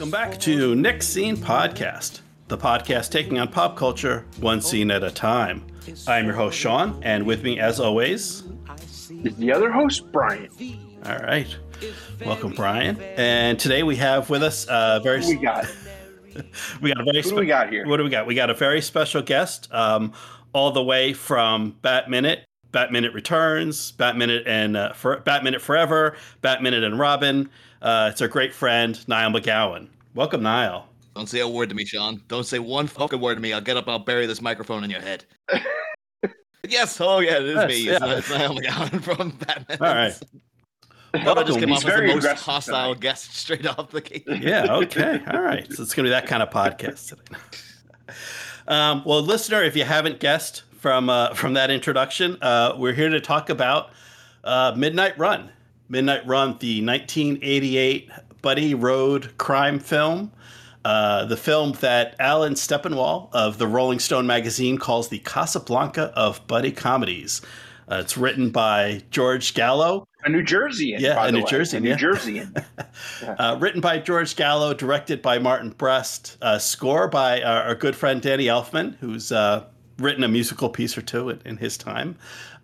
Welcome back to Next Scene Podcast, the podcast taking on pop culture one scene at a time. I'm your host, Sean, and with me, as always, is the other host, Brian. All right. Welcome, Brian. And today we have with us a very. we got? we got a very. What do we got here? What do we got? We got a very special guest, um, all the way from Bat Minute, Bat Minute Returns, Bat Minute and uh, for, Bat Minute Forever, Bat Minute and Robin. Uh, it's our great friend Niall McGowan. Welcome, Niall. Don't say a word to me, Sean. Don't say one fucking word to me. I'll get up. I'll bury this microphone in your head. yes. Oh yeah, it is Yes, me. yeah. It's, it's Niall McGowan from Batman. All right. Well, I just came off as the most hostile tonight. guest straight off the gate. Yeah. Okay. All right. So it's going to be that kind of podcast today. Um, well, listener, if you haven't guessed from uh, from that introduction, uh, we're here to talk about uh, Midnight Run. Midnight Run, the 1988 buddy road crime film. Uh, the film that Alan Steppenwall of the Rolling Stone magazine calls the Casablanca of buddy comedies. Uh, it's written by George Gallo, A New Jerseyan. Yeah, by a New. Jerseyan, A New yeah. Jerseyan. Uh, written by George Gallo, directed by Martin Brest, uh, score by our, our good friend Danny Elfman, who's uh, written a musical piece or two in, in his time,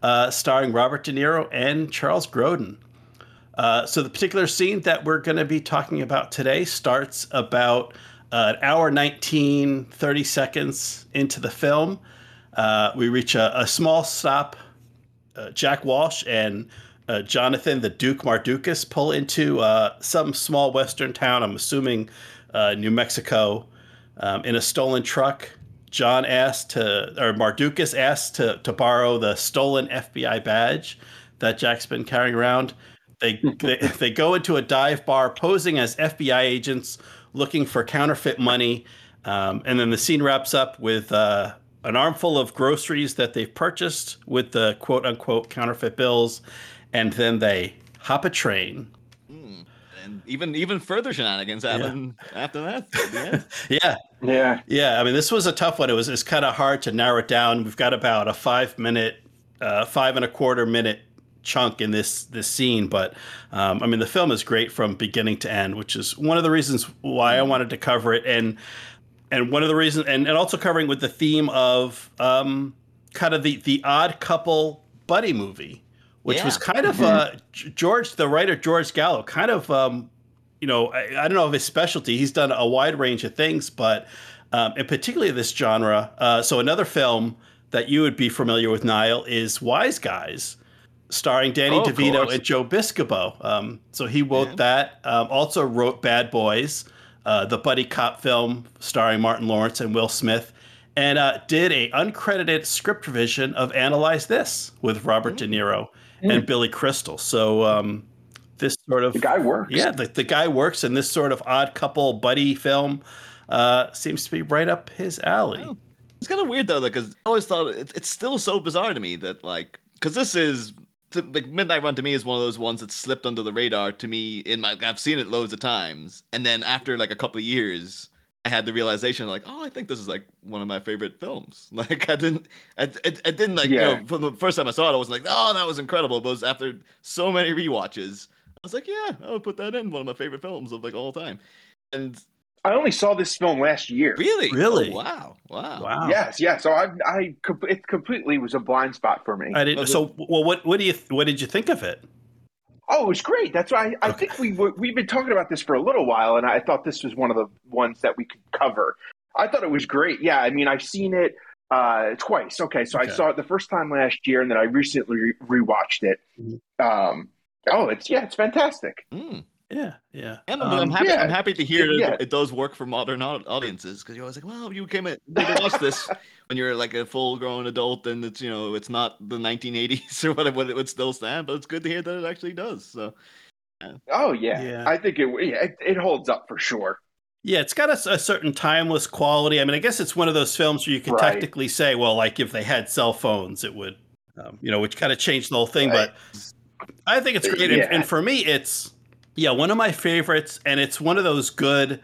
uh, starring Robert De Niro and Charles Grodin. Uh, so the particular scene that we're going to be talking about today starts about uh, an hour 19, 30 seconds into the film. Uh, we reach a, a small stop uh, Jack Walsh and uh, Jonathan the Duke Mardukas pull into some small western town. I'm assuming New Mexico, um, in a stolen truck. John asked to, or Mardukas asked to to borrow the stolen FBI badge that Jack's been carrying around. They, they they go into a dive bar posing as FBI agents looking for counterfeit money, um, and then the scene wraps up with uh, an armful of groceries that they've purchased with the quote unquote counterfeit bills, and then they hop a train. And even even further shenanigans happen after that. at the end. Yeah, yeah. yeah. I mean, this was a tough one. It was it's kind of hard to narrow it down. We've got about a five minute, uh, five and a quarter minute chunk in this this scene, but um, I mean, the film is great from beginning to end, which is one of the reasons why I wanted to cover it, and and one of the reasons, and, and also covering with the theme of um, kind of the the odd couple buddy movie, which was kind of uh, George, the writer George Gallo, kind of um, you know, I, I don't know of his specialty. He's done a wide range of things, but um, and particularly this genre. Uh, so another film that you would be familiar with, Niall, is Wise Guys, starring Danny Oh, DeVito and Joe Piscopo. Um, so he wrote Yeah. that. Um, also wrote Bad Boys, uh, the buddy cop film starring Martin Lawrence and Will Smith. And uh, did a uncredited script revision of Analyze This with Robert De Niro and Billy Crystal. So um, this sort of The guy works. yeah, the, the guy works in this sort of odd couple buddy film. Uh, seems to be right up his alley. Oh. It's kind of weird though, because I always thought it, it's still so bizarre to me that like, because this is th- like Midnight Run to me is one of those ones that slipped under the radar to me. In my, I've seen it loads of times, and then after like a couple of years, I had the realization like, oh, I think this is like one of my favorite films. Like I didn't, I, I, I didn't like, Yeah. you know, from the first time I saw it, I wasn't like, oh, that was incredible. But was after so many rewatches, I was like, yeah, I would put that in one of my favorite films of like all time. And I only saw this film last year. really, Really? Oh, wow, wow, Wow. Yes, yeah. So I, I, it completely was a blind spot for me. I didn't. So, well, what what do you what did you think of it? Oh, it was great. That's why I, I Okay. think we were, we've been talking about this for a little while, and I thought this was one of the ones that we could cover. I thought it was great. Yeah, I mean, I've seen it uh, twice. Okay, so Okay. I saw it the first time last year, and then I recently re- rewatched it. Mhm. Um, oh, it's yeah, it's fantastic. Mm. Yeah, yeah. And Um, I'm, I'm happy. yeah. I'm happy to hear Yeah. that it does work for modern audiences because you're always like, well, you came at you can watch this when you're like a full-grown adult and it's you know it's not the 1980s or whatever it would still stand, but it's good to hear that it actually does. So Oh yeah, Yeah. I think it, it it holds up for sure. Yeah, it's got a, a certain timeless quality. I mean, I guess it's one of those films where you can Right. technically say, well, like if they had cell phones, it would, um, you know, which kind of changed the whole thing. Right. But I think it's great. Yeah. And, and for me, it's, yeah, one of my favorites. And it's one of those good,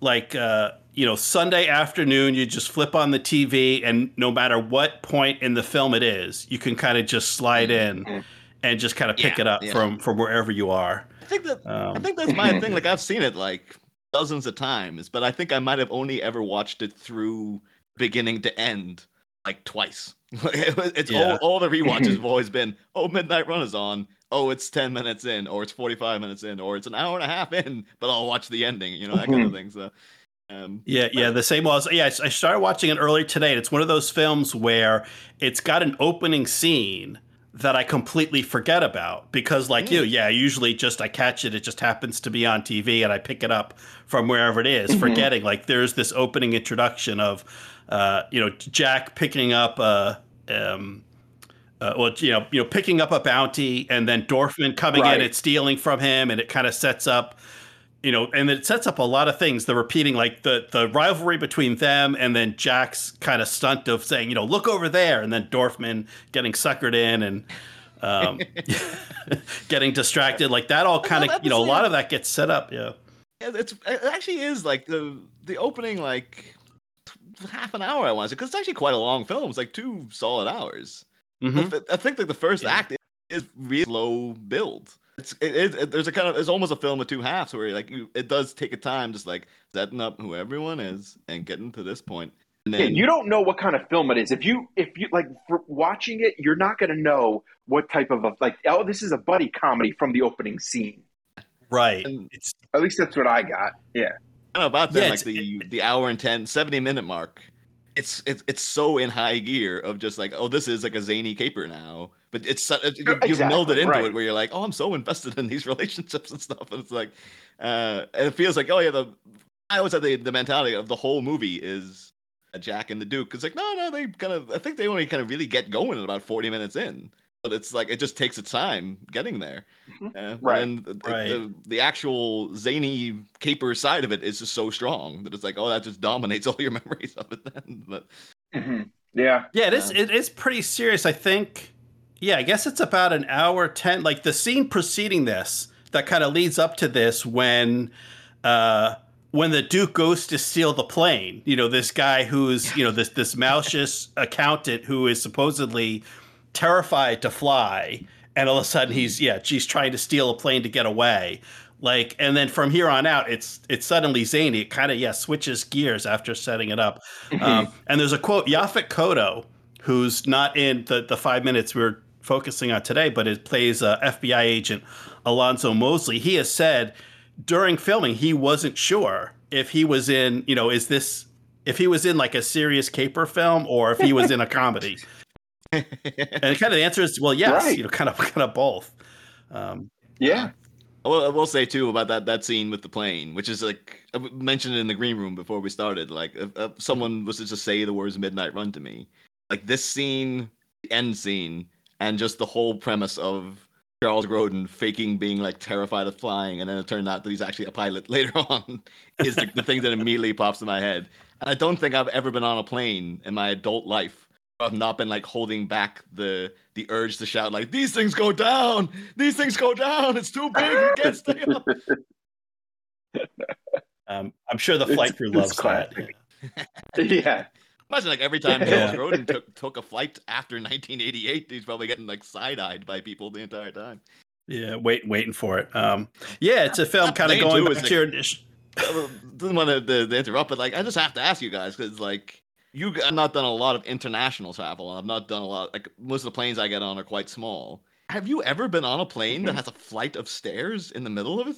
like, uh, you know, Sunday afternoon, you just flip on the TV, and no matter what point in the film it is, you can kind of just slide in Mhm. and just kind of pick Yeah, it up yeah. from from wherever you are. I think that I Um, think that's my thing. Like I've seen it like dozens of times, but I think I might have only ever watched it through beginning to end like twice. it's Yeah. all, all the rewatches have always been, oh, Midnight Run is on. Oh, it's 10 minutes in, or it's 45 minutes in, or it's an hour and a half in, but I'll watch the ending, you know, that kind of thing. So, um, Yeah, yeah, the same was. Yeah, I I started watching it earlier today. And it's one of those films where it's got an opening scene that I completely forget about because, like you, yeah, usually just I catch it. It just happens to be on TV, and I pick it up from wherever it is, forgetting. Like there's this opening introduction of, uh, you know, Jack picking up a. Um, uh, well, you know, you know, picking up a bounty, and then Dorfman coming Right. in and stealing from him, and it kind of sets up you know, and it sets up a lot of things. The repeating, like the the rivalry between them, and then Jack's kind of stunt of saying, you know, look over there, and then Dorfman getting suckered in and um, getting distracted. Like that, all kind of, you know, a lot of that gets set up. Yeah, Yeah, it's it actually is like the the opening like half an hour I want to because it's actually quite a long film. It's like two solid hours. Mhm. I think like the first Yeah. act is really slow build. It's it, is it, there's a kind of it's almost a film of two halves where like you, it does take a time just like setting up who everyone is and getting to this point. And Yeah, you don't know what kind of film it is. If you if you like for watching it, you're not going to know what type of a like. Oh, this is a buddy comedy from the opening scene. right. And- It's At least that's what I got. Yeah. I don't know about then Yeah, like it's- the the hour and 10 70 minute mark it's it's it's so in high gear of just like oh this is like a zany caper now but it's you- you've Exactly, melded into right. it where you're like oh i'm so invested in these relationships and stuff and it's like uh and it feels like oh yeah the i always had the, the mentality of the whole movie is a jack and the duke it's like no no they kind of i think they only kind of really get going at about 40 minutes in but it's like it just takes its time getting there Mhm. uh, Right. and the, Right. the, the actual zany caper side of it is just so strong that it's like, oh, that just dominates all your memories of it. Then, but hmm Yeah. yeah, it is. It is pretty serious. I think. Yeah, I guess it's about an hour ten. Like the scene preceding this that kind of leads up to this when. uh when the Duke goes to steal the plane, you know, this guy who's, you know, this this malicious accountant who is supposedly terrified to fly, and all of a sudden he's yeah, she's trying to steal a plane to get away. Like, and then from here on out, it's it's suddenly zany. It kind of yeah switches gears after setting it up. Um, and there's a quote Yaphet Kotto, who's not in the the five minutes we're focusing on today, but it plays uh, FBI agent Alonzo Mosley. He has said during filming he wasn't sure if he was in you know is this if he was in like a serious caper film or if he was in a comedy. And kind of the answer is well, yes, Right. you know, kind of kind of both. Um, Yeah. I will, I will say too about that that scene with the plane, which is like I w- mentioned in the green room before we started. Like, if, if someone was to just say the words "Midnight Run" to me, like this scene, the end scene, and just the whole premise of Charles Grodin faking being like terrified of flying, and then it turned out that he's actually a pilot later on, is the, the thing that immediately pops in my head. And I don't think I've ever been on a plane in my adult life. Where I've not been like holding back the the urge to shout like these things go down, these things go down. It's too big, you can't stay up. um, I'm sure the flight crew loves that. classic. yeah. Imagine like every time Yeah. Charles Grodin took took a flight after 1988, he's probably getting like side eyed by people the entire time. Yeah, wait, waiting for it. Um, yeah, it's a film kind of going with back is to your initial. I didn't want to, to, to interrupt, but like I just have to ask you guys because like you, g- I've not done a lot of international travel, I've not done a lot. Like most of the planes I get on are quite small. Have you ever been on a plane that mm-hmm. has a flight of stairs in the middle of it?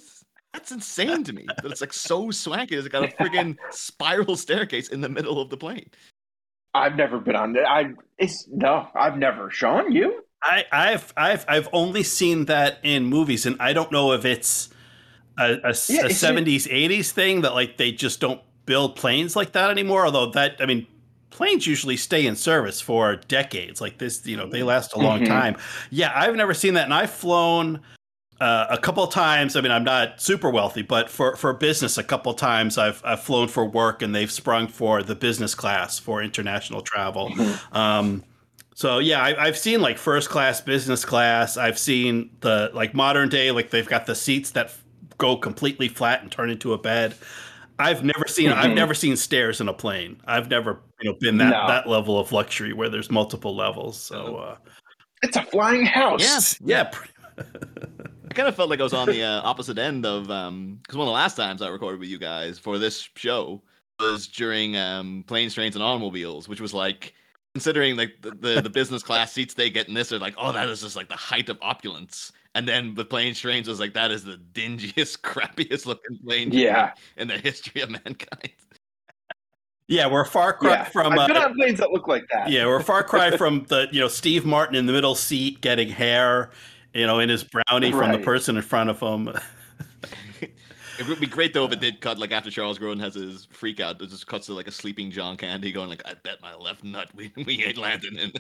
That's insane to me. That it's like so swanky. It's got a friggin' spiral staircase in the middle of the plane. I've never been on it. I it's no, I've never. Sean, you? I, I've I've I've only seen that in movies, and I don't know if it's a, a, s- Yeah, a it's- 70s 80s thing that like they just don't build planes like that anymore. Although that I mean, planes usually stay in service for decades. Like this, you know, they last a long Mhm. time. Yeah, I've never seen that, and I've flown. Uh, a couple of times. I mean, I'm not super wealthy, but for, for business, a couple of times I've I've flown for work, and they've sprung for the business class for international travel. Um, so yeah, I, I've seen like first class, business class. I've seen the like modern day, like they've got the seats that f- go completely flat and turn into a bed. I've never seen I've Mhm. never seen stairs in a plane. I've never you know been that No. that level of luxury where there's multiple levels. So uh, It's a flying house. Yes. yeah, pretty, I kind of felt like I was on the uh, opposite end of um, because one of the last times I recorded with you guys for this show was during um, planes, trains, and automobiles, which was like considering like the, the, the business class seats they get in this are like, oh, that is just like the height of opulence. And then the plane trains was like, that is the dingiest, crappiest looking plane Yeah. in the history of mankind. Yeah, we're far cry Yeah. from. I've been Uh, on planes that look like that. yeah, we're far cry from the you know Steve Martin in the middle seat getting hair, you know, in his brownie from the person in front of him. It would be great though if it did cut like after Charles Grodin has his freak out, it just cuts to like a sleeping John Candy going like, I bet my left nut we, we ain't landing in.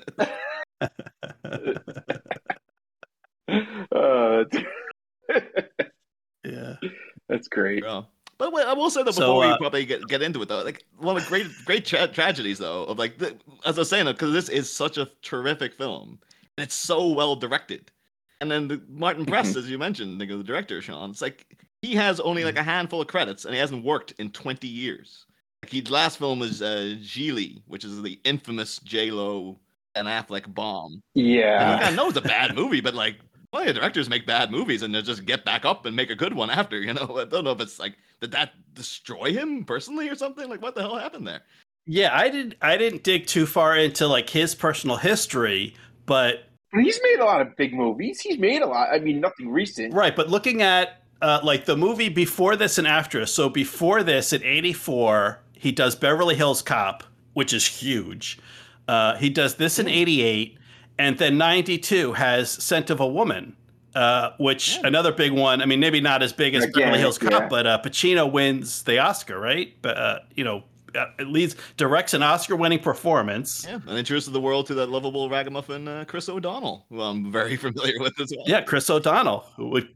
Uh, yeah. that's great. Bro. But wait, I will say that So, before uh, we probably get, get into it though, like one of the great great tra- tragedies though of like the, as I was saying because this is such a terrific film and it's so well directed. And then the, Martin Brest, as you mentioned, the, the director Sean, it's like he has only like a handful of credits and he hasn't worked in twenty years. Like his last film was uh, Gigli, which is the infamous J Lo and Affleck bomb. And Yeah. I know it's a bad movie, but like, plenty of directors make bad movies and they just get back up and make a good one after. You know, I don't know if it's like did that destroy him personally or something? Like, what the hell happened there? Yeah, I didn't I didn't dig too far into like his personal history, but He's made a lot of big movies. He's made a lot. I mean, nothing recent. right, but looking at uh, like the movie before this and after this. So before this in 84, he does Beverly Hills Cop, which is huge. Uh, he does this in 88 and then 92 has Scent of a Woman. Uh, which Yeah. another big one. I mean, maybe not as big as Again, Beverly Hills Cop, yeah. but uh, Pacino wins the Oscar, right? But uh, you know, uh, at least directs an Oscar-winning performance. Yeah, and introduces the world to that lovable ragamuffin uh, Chris O'Donnell, who I'm very familiar with as well. Yeah, Chris O'Donnell, who would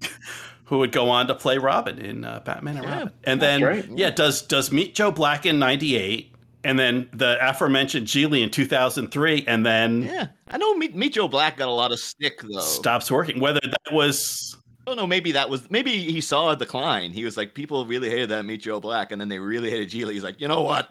who would go on to play Robin in uh, Batman and Yeah, Robin, and then right. yeah, does does Meet Joe Black in '98, and then the aforementioned Gigli in 2003, and then Yeah, I know Meet, Meet Joe Black got a lot of stick though. stops working. Whether that was I don't know. Maybe that was maybe he saw a decline. He was like, people really hated that Meet Joe Black, and then they really hated Gigli. He's like, you know what?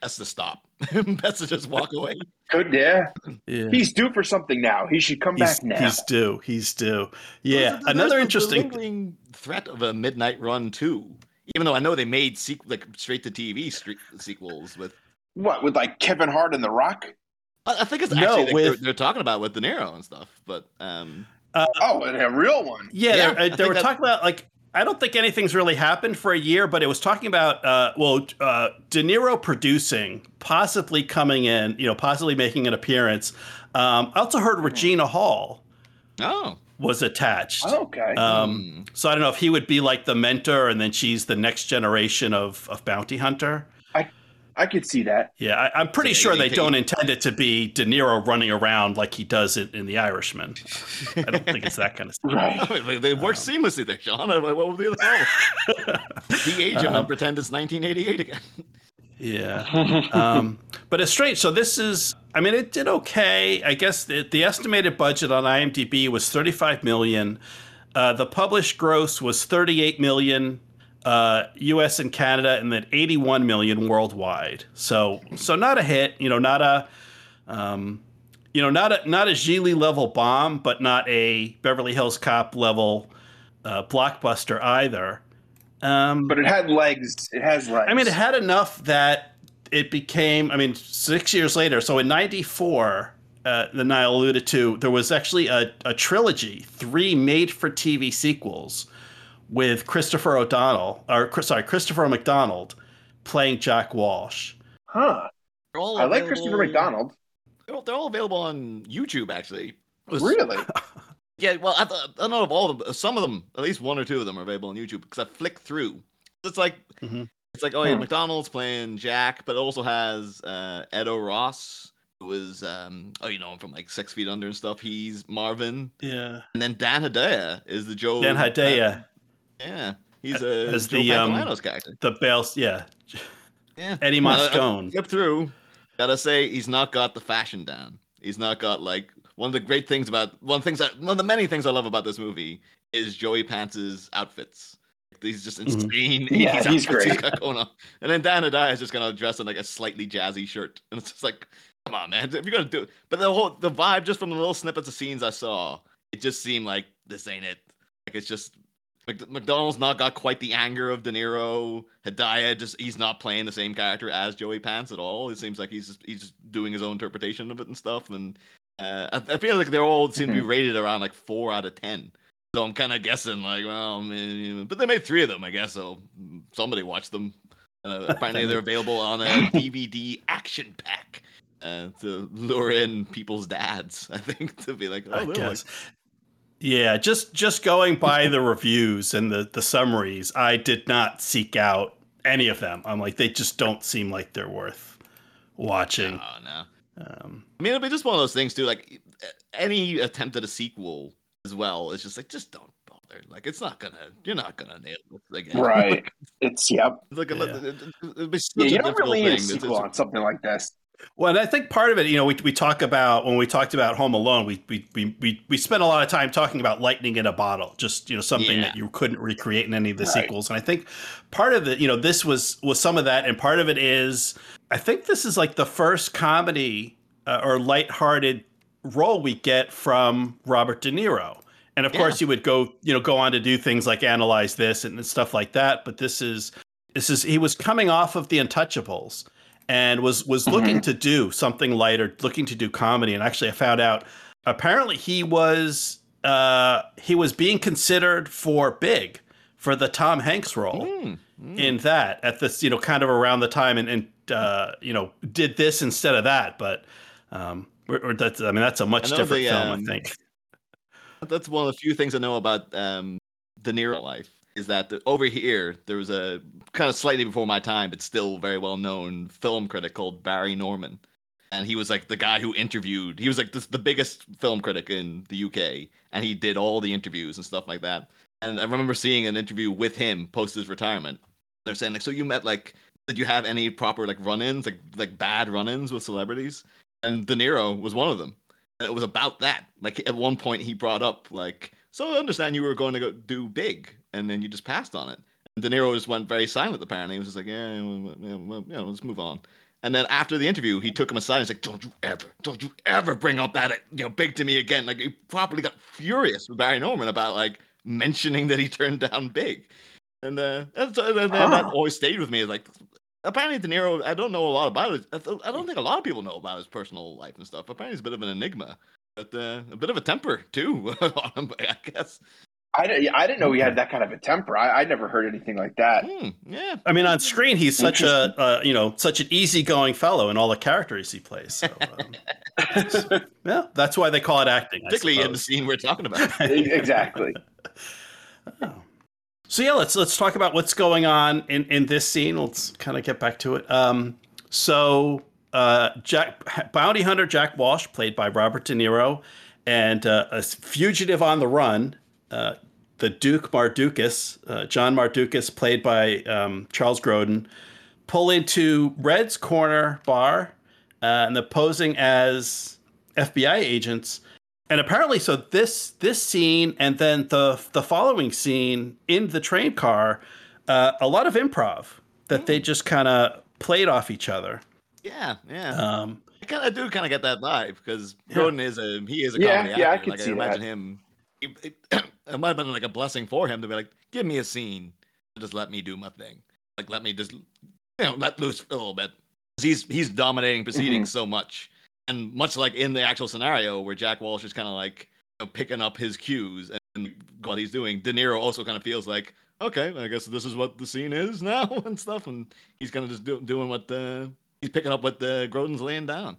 That's to stop. Best to just walk away. Good, yeah. yeah, He's due for something now. He should come he's, back now. he's due, he's due. Yeah, There's- there's another the- the interesting. lingering threat of a midnight run too. Even though I know they made sequ- like straight to TV stre- sequels with. What with like Kevin Hart and The Rock? I I think it's No, actually like, they're, they're talking about with De Niro and stuff, but um, Oh, a real one. Yeah, Yeah, they, they were that- talking about like I don't think anything's really happened for a year, but it was talking about uh, well, uh, De Niro producing, possibly coming in, you know, possibly making an appearance. Um, I also heard Regina Hall oh, was attached. Okay. Um, so I don't know if he would be like the mentor, and then she's the next generation of of bounty hunter. I could see that. Yeah, I, I'm pretty So sure they don't intend it to be De Niro running around like he does it in The Irishman. I don't think it's that kind of stuff. Right. they- they work seamlessly there, Sean. What would be the problem? De-age him Um, and pretend it's 1988 again. Yeah. um, but it's strange. So this is, I mean, it did okay. I guess the, the estimated budget on IMDb was 35 million. Uh, the published gross was 38 million uh, U.S. and Canada, and then 81 million worldwide. So, so not a hit. You know, not a, um, you know, not a not a Gigli level bomb, but not a Beverly Hills Cop level uh, blockbuster either. Um, But it had legs. It has legs. I mean, it had enough that it became. I mean, six years later. So in '94, uh, the Niall alluded to, there was actually a, a trilogy, three made-for-TV sequels, with Christopher O'Donnell, or sorry, Christopher McDonald, playing Jack Walsh. huh? They're all I like Christopher McDonald. They're all, they're all available on YouTube, actually. Was- Really? Yeah, well, I, th- I don't know if all of them. Some of them, at least one or two of them, are available on YouTube because I flicked through. It's like Mhm. it's like oh yeah, Hmm. McDonald's playing Jack, but it also has uh, Ed O'Ross, who was um oh you know him from like Six Feet Under and stuff. He's Marvin, Yeah, and then Dan Hedaya is the Joe. Dan Hedaya, yeah, he's a As Joe the, um, character. the Bales. Yeah, Yeah, Eddie Uh, I- I Moscone. Flip through. Gotta say, he's not got the fashion down. He's not got like one of the great things about one of the things that one of the many things I love about this movie is Joey Pants's outfits. He's just Mhm. insane. Yeah, 80s he's outfits great. got going on. And then Dan Hedaya is just gonna dress in like a slightly jazzy shirt, and it's just like, come on, man, if you're gonna do it. But the whole the vibe just from the little snippets of scenes I saw, it just seemed like this ain't it. Like it's just Mc- McDonald's not got quite the anger of De Niro. Hedaya just he's not playing the same character as Joey Pants at all. It seems like he's just he's just doing his own interpretation of it and stuff. And uh, I, I feel like they're all seem to be rated around like four out of ten. So I'm kind of guessing like, well, man, but they made three of them, I guess. So somebody watched them. Uh, apparently, they're available on a DVD action pack uh, to lure in people's dads. I think to be like, oh, I guess. Yeah, just just going by the reviews and the the summaries, I did not seek out any of them. I'm like, they just don't seem like they're worth watching. oh no. Um, I mean, it'll be just one of those things too. Like any attempt at a sequel as well is just like, just don't bother. Like it's not gonna, you're not gonna nail it again. Right. It's yep. It's like a, Yeah. it, it, it'd be such Yeah, a you don't really need a thing. It's- sequel it's- on something like this. Well, and I think part of it, you know, we, we talk about when we talked about Home Alone, we, we we we we spent a lot of time talking about lightning in a bottle, just you know something Yeah. that you couldn't recreate in any of the Right. sequels. And I think part of it, you know, this was was some of that, and part of it is I think this is like the first comedy uh, or lighthearted role we get from Robert De Niro. And of Yeah. course, you would go, you know, go on to do things like analyze this and stuff like that. But this is this is he was coming off of the Untouchables and was was looking to do something lighter, looking to do comedy. And actually, I found out apparently he was uh, he was being considered for Big for the Tom Hanks role Mm, mm. in that at this you know kind of around the time and, and uh, you know did this instead of that. But um, or, or that's I mean that's a much different the, film, um, I think. That's one of the few things I know about um, De Niro life is that the, over here there was a kind of slightly before my time, but still very well known film critic called Barry Norman, and he was like the guy who interviewed. He was like the, the biggest film critic in the UK, and he did all the interviews and stuff like that. And I remember seeing an interview with him post his retirement. They're saying like, so you met like, did you have any proper like run-ins, like like bad run-ins with celebrities? And De Niro was one of them. And it was about that. Like at one point he brought up like, so I understand you were going to go do big, and then you just passed on it. And De Niro just went very silent. Apparently, he was just like, yeah, well, yeah, well, yeah, let's move on. And then after the interview, he took him aside and he's like, "Don't you ever, don't you ever bring up that you know big to me again." Like he probably got furious with Barry Norman about like mentioning that he turned down big, and uh, and, so, and then that always stayed with me. Is like, apparently De Niro, I don't know a lot about it. I, I don't think a lot of people know about his personal life and stuff. Apparently, he's a bit of an enigma, but uh, a bit of a temper too. I guess. I, didn't- I didn't know he had that kind of a temper. I, I never heard anything like that. Hmm, yeah. I mean, on screen, he's such a uh, you know such an easygoing fellow in all the characters he plays. So, um, yeah, that's why they call it acting. Particularly in the scene we're talking about. Exactly. So yeah, let's let's talk about what's going on in in this scene. Let's kind of get back to it. Um, so uh, Jack bounty hunter Jack Walsh, played by Robert De Niro, and uh, a fugitive on the run, uh, the Duke Mardukas, uh, John Mardukas, played by um, Charles Grodin, pull into Red's Corner Bar, uh, and they're posing as FBI agents. And apparently, so this this scene and then the the following scene in the train car, uh, a lot of improv that they just kind of played off each other. Yeah, yeah. Um, I kind of do kind of get that vibe because Yeah. Is a he is a Yeah, comedy yeah, I can like see I imagine that. him. It, it, it might have been like a blessing for him to be like, give me a scene, just let me do my thing. Like let me just you know let loose a little bit. He's he's dominating proceedings Mm-hmm. so much, and much like in the actual scenario where Jack Walsh is kind of like you know, picking up his cues and what he's doing. De Niro also kind of feels like. Okay, I guess this is what the scene is now and stuff, and he's kind of just do, doing what the he's picking up what uh, the Grodin's laying down.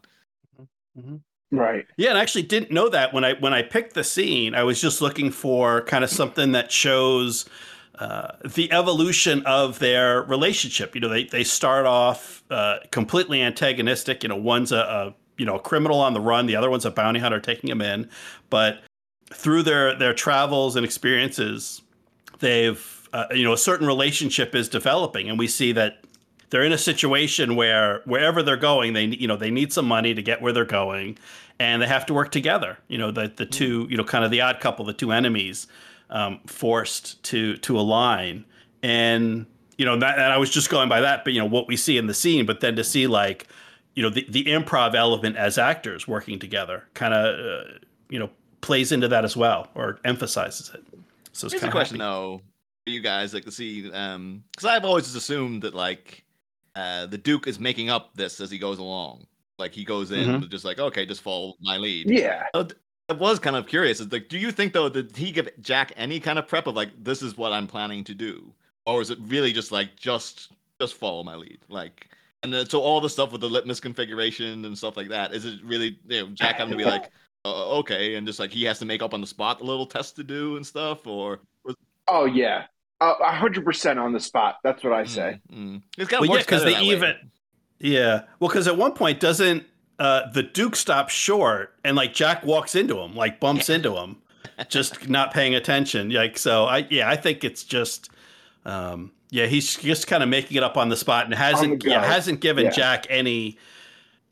Mm-hmm. Mm-hmm. Right. yeah, and I actually didn't know that when I when I picked the scene. I was just looking for kind of something that shows uh, the evolution of their relationship. You know, they they start off uh, completely antagonistic. You know, one's a, a you know a criminal on the run, the other one's a bounty hunter taking him in. But through their their travels and experiences, they've uh, you know a certain relationship is developing, and we see that they're in a situation where wherever they're going, they you know they need some money to get where they're going, and they have to work together. You know, the the two you know kind of the odd couple, the two enemies, um, forced to to align, and you know that and I was just going by that, but you know what we see in the scene, but then to see like you know the the improv element as actors working together, kind of uh, you know plays into that as well or emphasizes it. So it's Here's a kind of question though: for you guys like to see um because I've always assumed that like uh the Duke is making up this as he goes along. Like he goes in Mhm. just like okay, just follow my lead. Yeah. I was kind of curious. It's like, do you think though did he give Jack any kind of prep of like this is what I'm planning to do, or is it really just like just just follow my lead, like? And then, so all the stuff with the litmus configuration and stuff like that, is it really you know Jack having to be like, uh, okay, and just like he has to make up on the spot a little test to do and stuff, or Oh yeah. A a hundred percent on the spot. That's what I say. Mm, mm. It's kind of Well, yeah, because they that way. even, yeah, well, because at one point doesn't uh, the Duke stop short and like Jack walks into him, like bumps into him, just not paying attention. Like so, I yeah, I think it's just, um, yeah, he's just kind of making it up on the spot and hasn't yeah hasn't given Yeah. Jack any,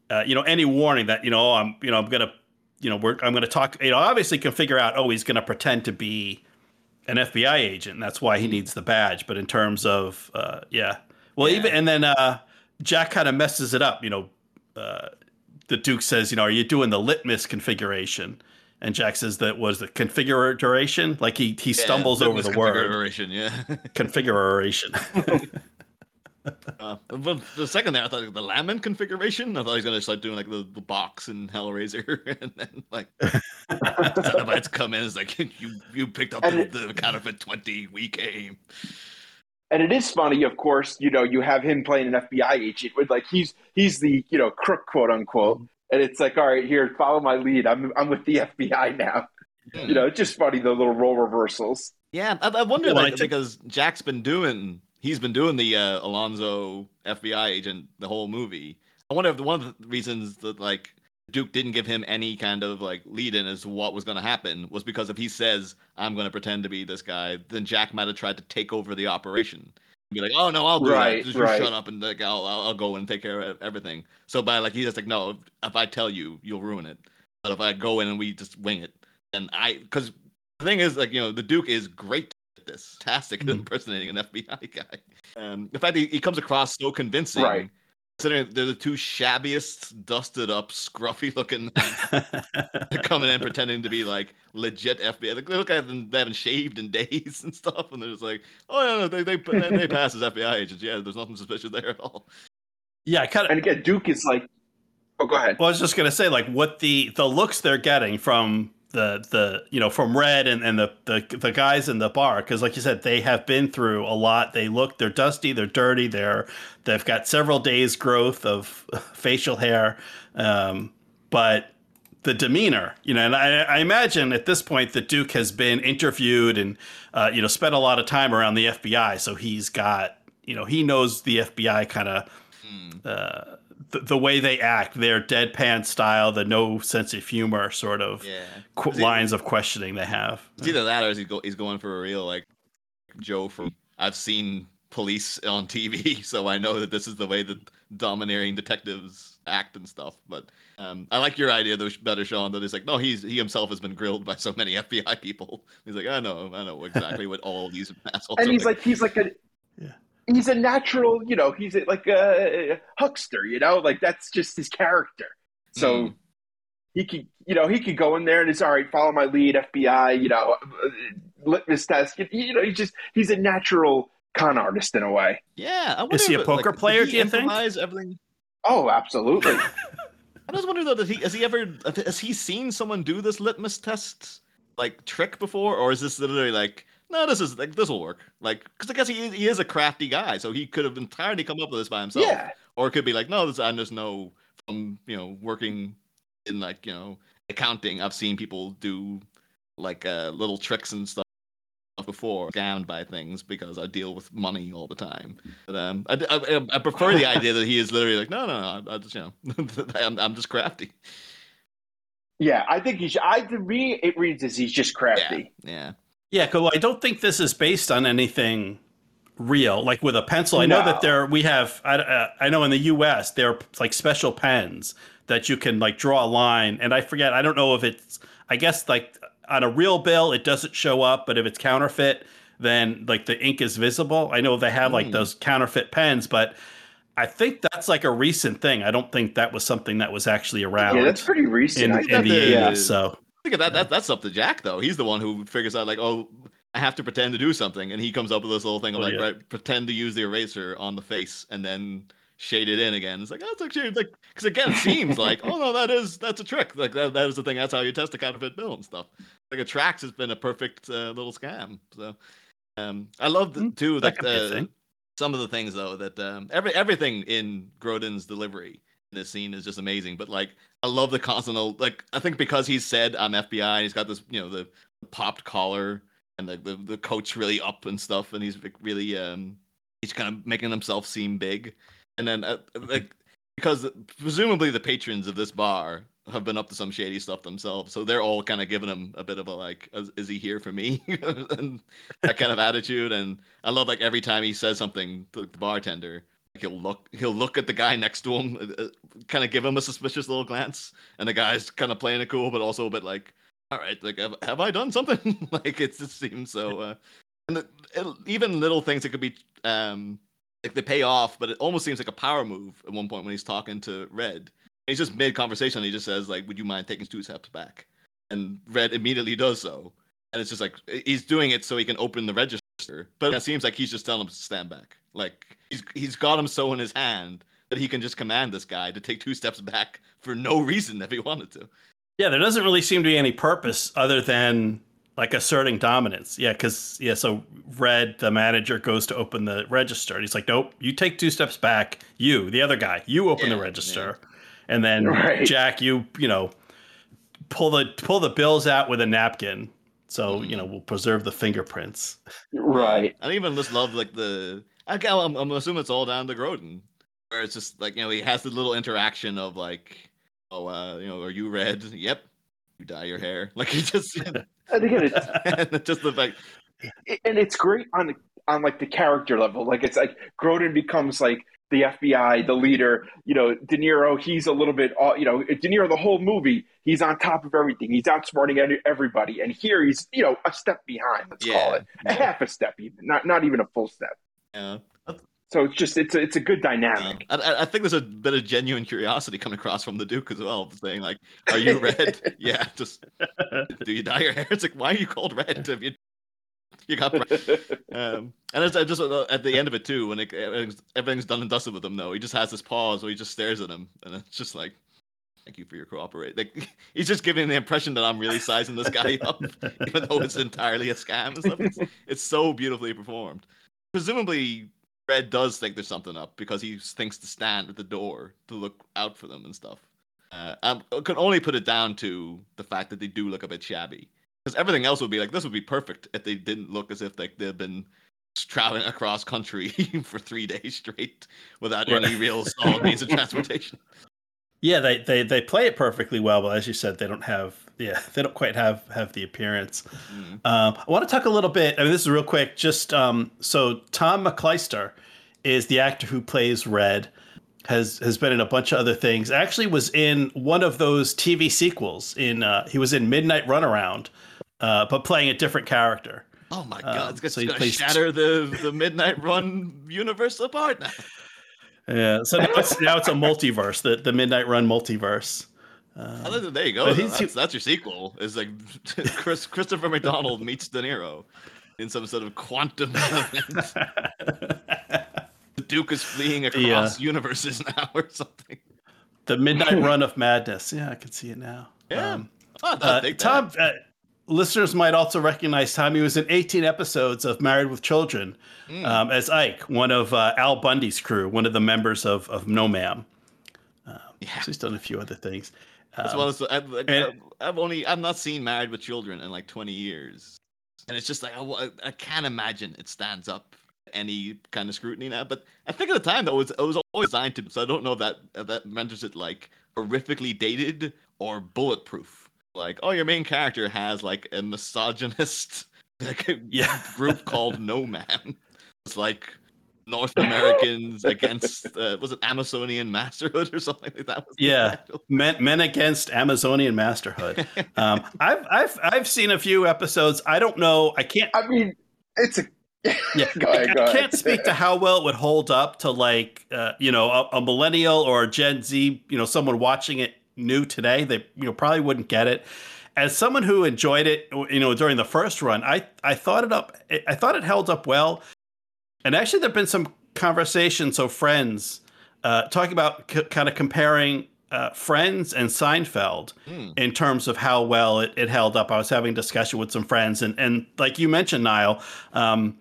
uh, you know, any warning that you know oh, I'm you know I'm gonna you know we're I'm gonna talk you know obviously can figure out oh he's gonna pretend to be an FBI agent. And that's why he needs the badge. But in terms of, uh, yeah, well, Yeah. even and then uh, Jack kind of messes it up. You know, uh, the Duke says, you know, are you doing the litmus configuration? And Jack says that was the configuration. Like he he Yeah, stumbles over the word configuration, Yeah. configuration. Uh, but the second there, I thought the Lament configuration. I thought he was gonna start doing like the, the box and Hellraiser, and then like Cenobites come in. It's like you you picked up And the, it- the counterfeit twenty. We came. And it is funny, of course. You know, you have him playing an FBI agent with like he's he's the you know crook, quote unquote. And it's like, all right, here, follow my lead. I'm I'm with the FBI now. You know, it's just funny the little role reversals. Yeah, I, I wonder Yeah, like I think- because Jack's been doing he's been doing the uh, Alonzo FBI agent the whole movie. I wonder if one of the reasons that like Duke didn't give him any kind of like lead in as to what was going to happen was because if he says I'm going to pretend to be this guy, then Jack might have tried to take over the operation. Be like, oh no, I'll do Right, that. Just right. shut up and like I'll, I'll go and take care of everything. So by like he's just like, no, if I tell you, you'll ruin it. But if I go in and we just wing it, and I because the thing is like you know the Duke is great fantastic at Mhm. impersonating an FBI guy. Um, the fact that he, he comes across so convincing, Right. Considering they're the two shabbiest, dusted up, scruffy looking coming in pretending to be like legit FBI. Like, they look at them, they haven't shaved in days and stuff, and they're just like, oh yeah, no, they they they pass as FBI agents. Yeah, there's nothing suspicious there at all. yeah, kind of. And again, Duke is like, oh, go ahead. Well, I was just gonna say, like, what the the looks they're getting from the the you know from Red and and the the, the guys in the bar, because like you said, they have been through a lot. They look, they're dusty, they're dirty, they're they've got several days growth of facial hair, um, but the demeanor, you know, and I, I imagine at this point the Duke has been interviewed and uh, you know spent a lot of time around the FBI, so he's got you know he knows the FBI kind of Hmm. uh, the, the way they act, their deadpan style, the no sense of humor sort of Yeah, qu- Is lines of questioning they have. it's either that or is he go, he's going for a real like Joe from I've seen police on TV, so I know that this is the way that domineering detectives act and stuff. But um, I like your idea though, better Sean. That it's like no, he's he himself has been grilled by so many FBI people. He's like, I know, I know exactly what all these assholes. and are he's like he's like a Yeah. He's a natural you know he's a, like a huckster you know like that's just his character so Mm. he could you know he could go in there and it's all right follow my lead fbi you know uh, litmus test you, you know he's just he's a natural con artist in a way yeah. I wonder Is he a it- like, poker did player, do you think? Everything. oh absolutely I just wonder though, does he has he ever has he seen someone do this litmus test like trick before, or is this literally like no, this is like this will work, like because I guess he he is a crafty guy, so he could have entirely come up with this by himself, yeah. Or it could be like no, this I just know from you know working in like you know accounting, I've seen people do like uh, little tricks and stuff before scammed by things because I deal with money all the time. But um, I, I, I prefer the idea that he is literally like, no, no, no, I just, you know, I'm, I'm just crafty. yeah i think he's i to me it reads as he's just crafty. Yeah, Yeah, because I don't think this is based on anything real, like with a pencil. I know that there we have. I, uh, I know in the U.S. there are like special pens that you can like draw a line, and I forget. I don't know if it's. I guess like on a real bill it doesn't show up, but if it's counterfeit, then like the ink is visible. I know they have like Hmm. those counterfeit pens, but I think that's like a recent thing. I don't think that was something that was actually around yeah that's pretty recent in, in think. the that eighties. is- So I think that, that that's up to Jack though. He's the one who figures out like, oh, I have to pretend to do something, and he comes up with this little thing of Oh, like, yeah. right, pretend to use the eraser on the face, and then shade it in again. It's like that's actually like because again, it seems like oh no, that is that's a trick. Like that, that is the thing. That's how you test a counterfeit bill and stuff. Like a Trax has been a perfect uh, little scam. So um, I love the, Mm, too that that could be a uh, some of the things though that um, every everything in Grodin's delivery this scene is just amazing. But like I love the constant like I think because he's said I'm FBI and he's got this you know the popped collar and the the, the coat's really up and stuff and he's really um he's kind of making himself seem big and then uh, like because presumably the patrons of this bar have been up to some shady stuff themselves so they're all kind of giving him a bit of a like is, is he here for me and that kind of attitude and i love like every time he says something to the bartender he'll look he'll look at the guy next to him uh, kind of give him a suspicious little glance and the guy's kind of playing it cool but also a bit like all right like have, have i done something? Like it just seems so uh and the, it, even little things that could be um like they pay off but it almost seems like a power move at one point when he's talking to red. He's just mid conversation he just says like would you mind taking two steps back? And red immediately does so. And it's just like he's doing it so he can open the register but it seems like he's just telling him to stand back like he's he's got him so in his hand that he can just command this guy to take two steps back for no reason if he wanted to Yeah, there doesn't really seem to be any purpose other than like asserting dominance. Yeah, because yeah, so Red, the manager, goes to open the register, and he's like, "Nope, you take two steps back. You, the other guy, you open Yeah, the register, and then Right. Jack, you, you know, pull the pull the bills out with a napkin, so you know mm. we'll preserve the fingerprints." Right. I even just love like the. I, I'm, I'm assuming it's all down to Grodin, where it's just like you know he has the little interaction of like, oh, uh, you know, are you red? Yep. You dye your hair. Like he just, And again, it's and just the fact. and it's great on on like the character level. Like it's like Grodin becomes like the FBI, the leader. You know, De Niro. He's a little bit. all You know, De Niro. The whole movie, he's on top of everything. He's outsmarting everybody. And here he's you know a step behind. Let's call Yeah, it a half a step, even not not even a full step. Yeah. So it's just it's a, it's a good dynamic. I, I- I think there's a bit of genuine curiosity coming across from the Duke as well, saying like, "Are you red? yeah, just do you dye your hair?" It's like, why are you called red? If you you got? Um, and it's just uh, at the end of it too, when it, everything's, everything's done and dusted with him, though, he just has this pause where he just stares at him, and it's just like, "Thank you for your cooperate." Like he's just giving the impression that I'm really sizing this guy up, even though it's entirely a scam and stuff. It's, it's so beautifully performed. Presumably, Red does think there's something up because he thinks to stand at the door to look out for them and stuff. Uh, I could only put it down to the fact that they do look a bit shabby. Because everything else would be like this would be perfect if they didn't look as if like they've been traveling across country for three days straight without Right. any real solid means of transportation. Yeah, they, they they play it perfectly well, but as you said, they don't have yeah they don't quite have have the appearance. Mm. Um, I want to talk a little bit. I mean, this is real quick. Just um, so Tom McCleister is the actor who plays Red. Has has been in a bunch of other things. Actually, was in one of those TV sequels. In uh, he was in Midnight Runaround, uh, but playing a different character. Oh my Um, god, it's so he gonna plays- shatter the, the Midnight Run universe apart now. Yeah. So now it's now it's a multiverse. The the Midnight Run multiverse. Uh, Other than- there you go. That's, that's your sequel. Is like Chris, Christopher McDonald meets De Niro in some sort of quantum. event. the Duke is fleeing across Yeah. universes now, or something. the Midnight Run of Madness. Yeah, I can see it now. Yeah. Um, Oh, Uh. Tom, uh, listeners might also recognize Tom. He was in 18 episodes of Married with Children Mm. um, as Ike, one of uh, Al Bundy's crew, one of the members of, of No Ma'am. yeah. So he's done a few other things. As Um, well as I've, and- I've- only I've not seen Married with Children in like 20 years, and it's just like I, I can't imagine it stands up any kind of scrutiny now. But I think at the time that was it was always designed to, so I don't know if that that renders it like horrifically dated or bulletproof. Like, oh, your main character has like a misogynist like a Yeah. group called No Ma'am. It's like North Americans against uh, was it Amazonian masterhood or something like that? Was the Yeah. Men, Men Against Amazonian Masterhood. Um, I've, I've, I've seen a few episodes. I don't know. I can't. I mean, it's a Yeah, Go ahead, I, go I can't speak to how well it would hold up to like uh, you know a, a millennial or a Gen Z, you know, someone watching it new today. They you know probably wouldn't get it. as someone who enjoyed it, you know, during the first run, I I thought it up. I thought it held up well, and actually, there've been some conversations. So, friends uh, talking about c- kind of comparing uh, Friends and Seinfeld Hmm. in terms of how well it, it held up. I was having a discussion with some friends, and and like you mentioned, Niall, um,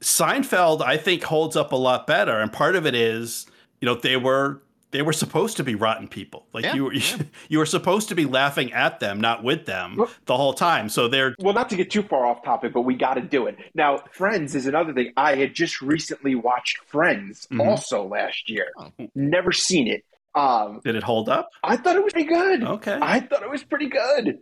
Seinfeld I think holds up a lot better, and part of it is you know they were they were supposed to be rotten people. Like Yeah, you were yeah. you were supposed to be laughing at them, not with them, Well- the whole time. So they're Well, not to get too far off topic, but we got to do it. Now, Friends is another thing. I had just recently watched Friends Mhm. also last year. Oh. Never seen it. Um, did it hold up? I thought it was pretty good. Okay. I thought it was pretty good.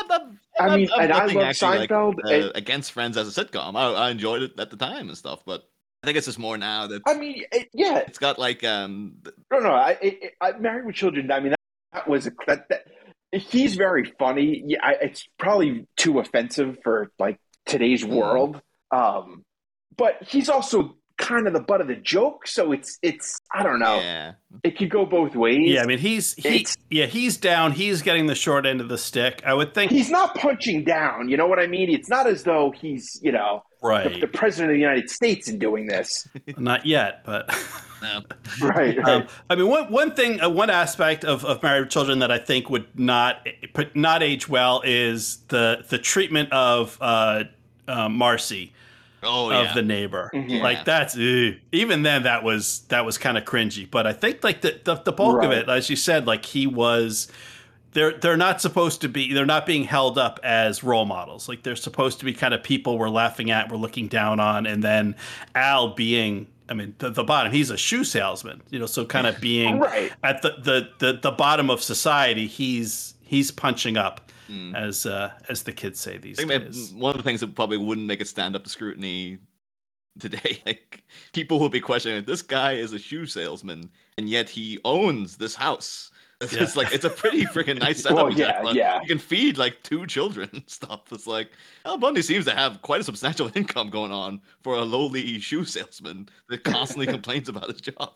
I'm not- I I'm- mean, I'm and I nothing love actually, like, Seinfeld, uh, and- against Friends as a sitcom. I, I enjoyed it at the time and stuff, but I think it's just more now that I mean, it, yeah, it's got like um no, no. I, it, I Married with Children. I mean, that, that was a that, that, he's very funny. Yeah, I, it's probably too offensive for like today's Mm. world. Um, but he's also kind of the butt of the joke. So it's it's I don't know. yeah. It could go both ways. Yeah, I mean he's he It's- yeah he's down. He's getting the short end of the stick. I would think he's not punching down. You know what I mean? It's not as though he's you know the, right, the president of the United States in doing this. not yet, but. No. Right. Um, I mean, one one thing, uh, one aspect of, of Married with Children that I think would not put not age well is the the treatment of uh, uh, Marcy Oh of yeah. the neighbor. Mhm. Like that's ew. even then that was that was kind of cringy. But I think like the the, the bulk of it, as you said, like he was. They're they're not supposed to be. They're not being held up as role models. Like they're supposed to be kind of people we're laughing at, we're looking down on, and then Al being. I mean, the, the bottom. He's a shoe salesman, you know. So kind of being right. at the, the the the bottom of society. He's he's punching up, Mm. as uh, as the kids say these days. one of the things that probably wouldn't make it stand up to scrutiny today, like people will be questioning this guy is a shoe salesman and yet he owns this house. It's Yeah. like it's a pretty freaking nice setup. Well, yeah, like, yeah. You can feed like two children and stuff. It's like Al Bundy seems to have quite a substantial income going on for a lowly shoe salesman that constantly complains about his job.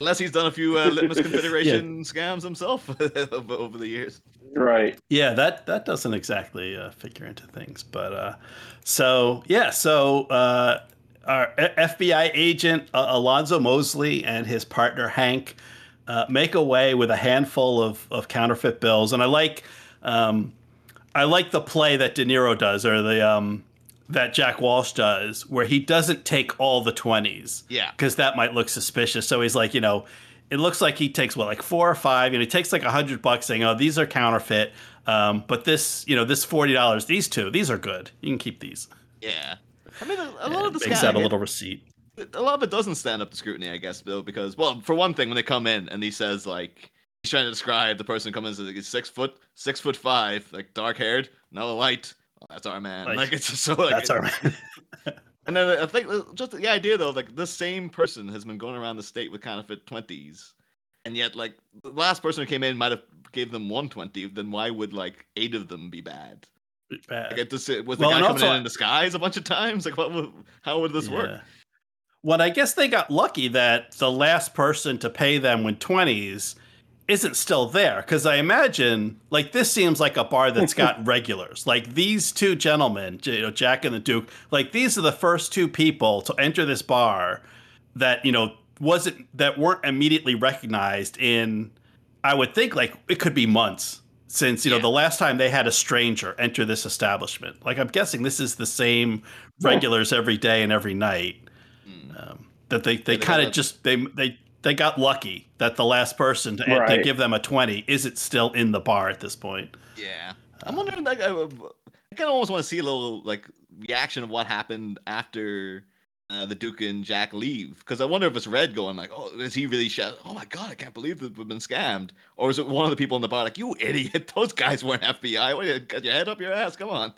Unless he's done a few uh, litmus confederation scams himself over over the years. Right. Yeah, that that doesn't exactly uh, figure into things, but uh, so yeah, so uh, our FBI agent uh, Alonzo Mosley and his partner Hank uh, make away with a handful of, of counterfeit bills, and I like um, I like the play that De Niro does, or the um, that Jack Walsh does, where he doesn't take all the twenties Yeah. because that might look suspicious. So he's like, you know, it looks like he takes what, like four or five, and he takes like a hundred bucks, saying, "Oh, these are counterfeit." Um, but this, you know, this forty dollars, these two, these are good. You can keep these. Yeah. I mean, a, a lot And of the makes scam, out a little receipt. a lot of it doesn't stand up to scrutiny, I guess, though, because well, for one thing, when they come in and he says like he's trying to describe the person coming in as like, he's six foot, six foot five, like dark haired, no light. That's our man. Like, Like, it's so like That's our. Man. and then I think just the idea though, like this same person has been going around the state with counterfeit twenties, and yet like the last person who came in might have gave them one twenty. Then why would like eight of them be bad? Bad. Like, was the Well, guy coming also- in in disguise a bunch of times? Like, what? Would, how would this work? Well, I guess they got lucky that the last person to pay them with twenties isn't still there because I imagine like this seems like a bar that's got regulars. Like these two gentlemen, you know, Jack and the Duke. Like these are the first two people to enter this bar that you know wasn't that weren't immediately recognized in. I would think like it could be months since you know Yeah. the last time they had a stranger enter this establishment. Like I'm guessing this is the same regulars every day and every night. Mm. Um, that they they Yeah, they kind of just they they they got lucky that the last person to, to give them a 20 isn't still in the bar at this point. Yeah, I'm wondering. Like, I, I kind of almost want to see a little like reaction of what happened after uh, the Duke and Jack leave, because I wonder if it's Red going like, "Oh, is he really shout? Oh my god, I can't believe that we've been scammed," or is it one of the people in the bar like, "You idiot! Those guys weren't FBI. What, you got your head up your ass? Come on.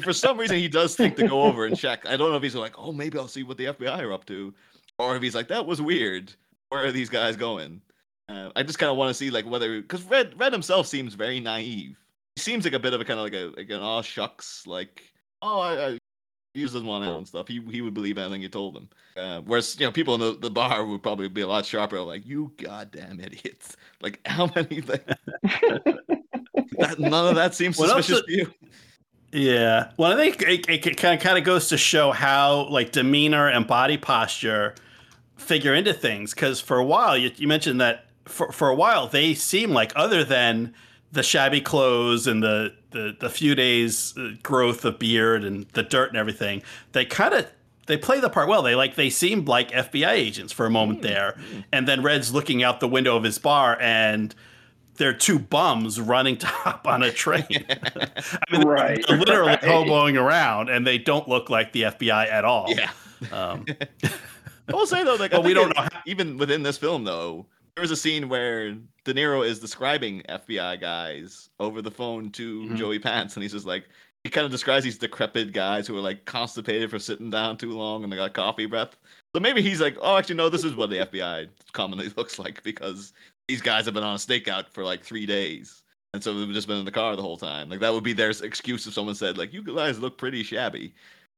for some reason, he does think to go over and check. I don't know if he's like, "Oh, maybe I'll see what the FBI are up to," or if he's like, "That was weird. Where are these guys going?" Uh, I just kind of want to see like whether because Red Red himself seems very naive. He seems like a bit of a kind of like a like an oh shucks like oh I, I he just doesn't want to and stuff. He he would believe anything you told him. Uh, whereas you know people in the, the bar would probably be a lot sharper. Like you goddamn idiots! Like how many like that, none of that seems What suspicious to you. Yeah. Well, I think it, it kind of kind of goes to show how like demeanor and body posture figure into things. Because for a while, you, you mentioned that for for a while they seem like other than the shabby clothes and the the, the few days uh, growth of beard and the dirt and everything, they kind of they play the part well. They like they seemed like FBI agents for a moment there, and then Red's looking out the window of his bar and. They're two bums running to hop on a train. I mean, Right, they're literally right. hoboing around, and they don't look like the FBI at all. Yeah. Um, I will say though, like, we don't it- know how- even within this film though, there was a scene where De Niro is describing FBI guys over the phone to Mhm. Joey Pants, and he's just like, he kind of describes these decrepit guys who are like constipated for sitting down too long and they got coffee breath. So maybe he's like, oh, actually, no, this is what the FBI commonly looks like because these guys have been on a stakeout for like three days. And so they've just been in the car the whole time. Like that would be their excuse if someone said, like, you guys look pretty shabby.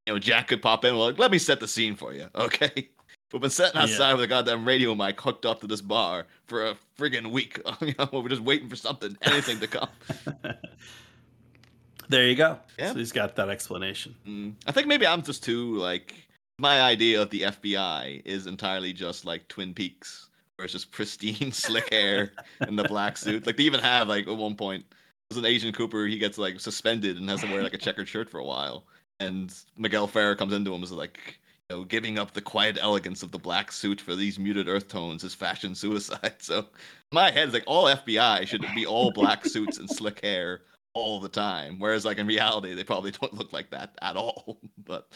You know, Jack could pop in, like, let me set the scene for you, okay? We've been sitting Yeah. outside with a goddamn radio mic hooked up to this bar for a friggin' week. you know, we're just waiting for something, anything to come. there you go. Yeah. So he's got that explanation. Mm, I think maybe I'm just too like my idea of the FBI is entirely just like Twin Peaks, where it's just pristine, slick hair and the black suit. Like they even have like at one point there's an Agent Cooper. He gets like suspended and has to wear like a checkered shirt for a while, and Miguel Ferrer comes into him and is like. Know, giving up the quiet elegance of the black suit for these muted earth tones is fashion suicide. So my head is like all FBI should be all black suits and slick hair all the time. Whereas like in reality, they probably don't look like that at all. But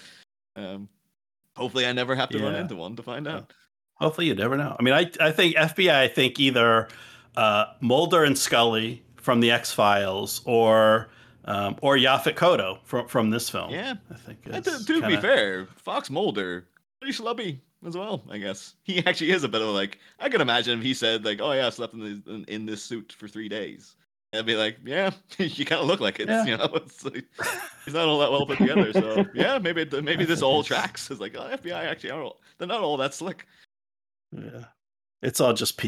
um, hopefully, I never have to run into one to find out. Hopefully, you never know. I mean, I I think FBI. I think either uh, Mulder and Scully from the X Files, or um, or Yaphet Kotto from from this film. Yeah. I think. To, to be kinda- fair, Fox Mulder pretty schlubby as well. I guess he actually is a bit of like I can imagine if he said like, "Oh yeah, I slept in this, in, in this suit for three days." I'd be like, "Yeah, you kind of look like it." Yeah. You know, it's like, he's not all that well put together. So yeah, maybe maybe this all tracks. It's like, oh, FBI actually are all, they're not all that slick. Yeah, it's all just PR.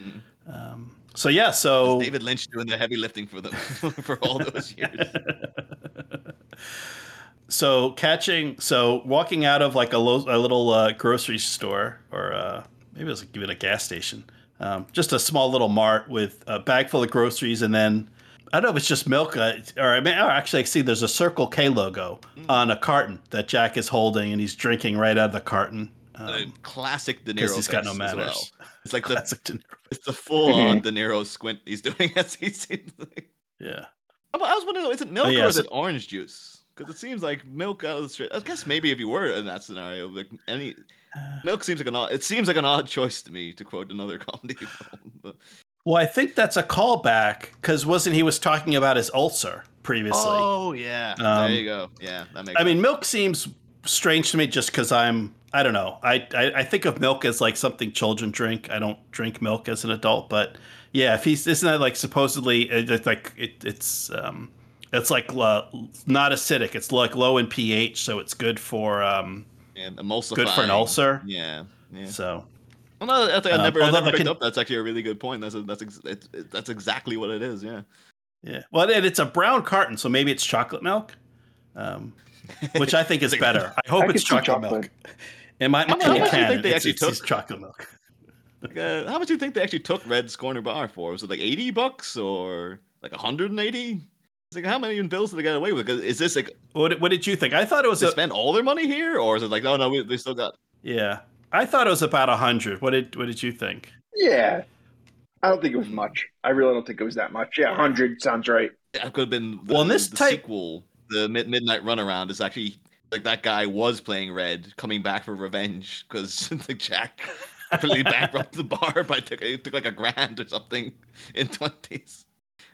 Mhm. Um, so yeah, so David Lynch doing the heavy lifting for them for all those years. so catching, so walking out of like a, lo- a little uh, grocery store, or uh, maybe it was even a gas station, um, just a small little mart with a bag full of groceries, and then I don't know if it's just milk, uh, or I mean, or actually, I see there's a Circle K logo Mm. on a carton that Jack is holding, and he's drinking right out of the carton. A Um, classic De because Niro he's got no face manners. well. It's like the Classic De Niro. it's the full on De Niro squint he's doing as he's. Like, Yeah. I was wondering, is it milk Oh, yeah, or is so- it orange juice? Because it seems like milk out of the street. I guess maybe if you were in that scenario, like any milk seems like an odd. It seems like an odd choice to me to quote another comedy film. But, Well, I think that's a callback because wasn't he was talking about his ulcer previously? oh yeah, Um, there you go. Yeah, that makes. I mean, milk seems strange to me just because I'm I don't know. I, I I think of milk as like something children drink. I don't drink milk as an adult, but yeah, if he's isn't that like supposedly it- it's like it, it's um it's like uh, not acidic. It's like low in pH, so it's good for um yeah, emulsifying. good for an ulcer. Yeah, yeah. So Well, no, I think I Um, never, I never picked con- up. That's actually a really good point. That's a, that's ex- it, it, that's exactly what it is. Yeah. yeah, well, and it's a brown carton, so maybe it's chocolate milk, um, which I think is better. I hope I it's could see chocolate, milk. In my, How my much do you think they it's, actually it's- it's took? chocolate milk. Like, uh, how much do you think they actually took Red's Corner Bar for? Was it like eighty bucks or like hundred and eighty? It's like how many bills did they get away with? Is this like What, did- what did you think? I thought it was they a, spend all their money here, or is it like no, no, we, they still got? yeah. I thought it was about a hundred. What did what did you think? Yeah. I don't think it was much. I really don't think it was that much. Yeah, 100 sounds right. That could have been. The, Well, in this the type- sequel, the Mid- Midnight Runaround, is actually like that guy was playing Red, coming back for revenge because like Jack completely bankrupted the bar by took, took like a grand or something in twenties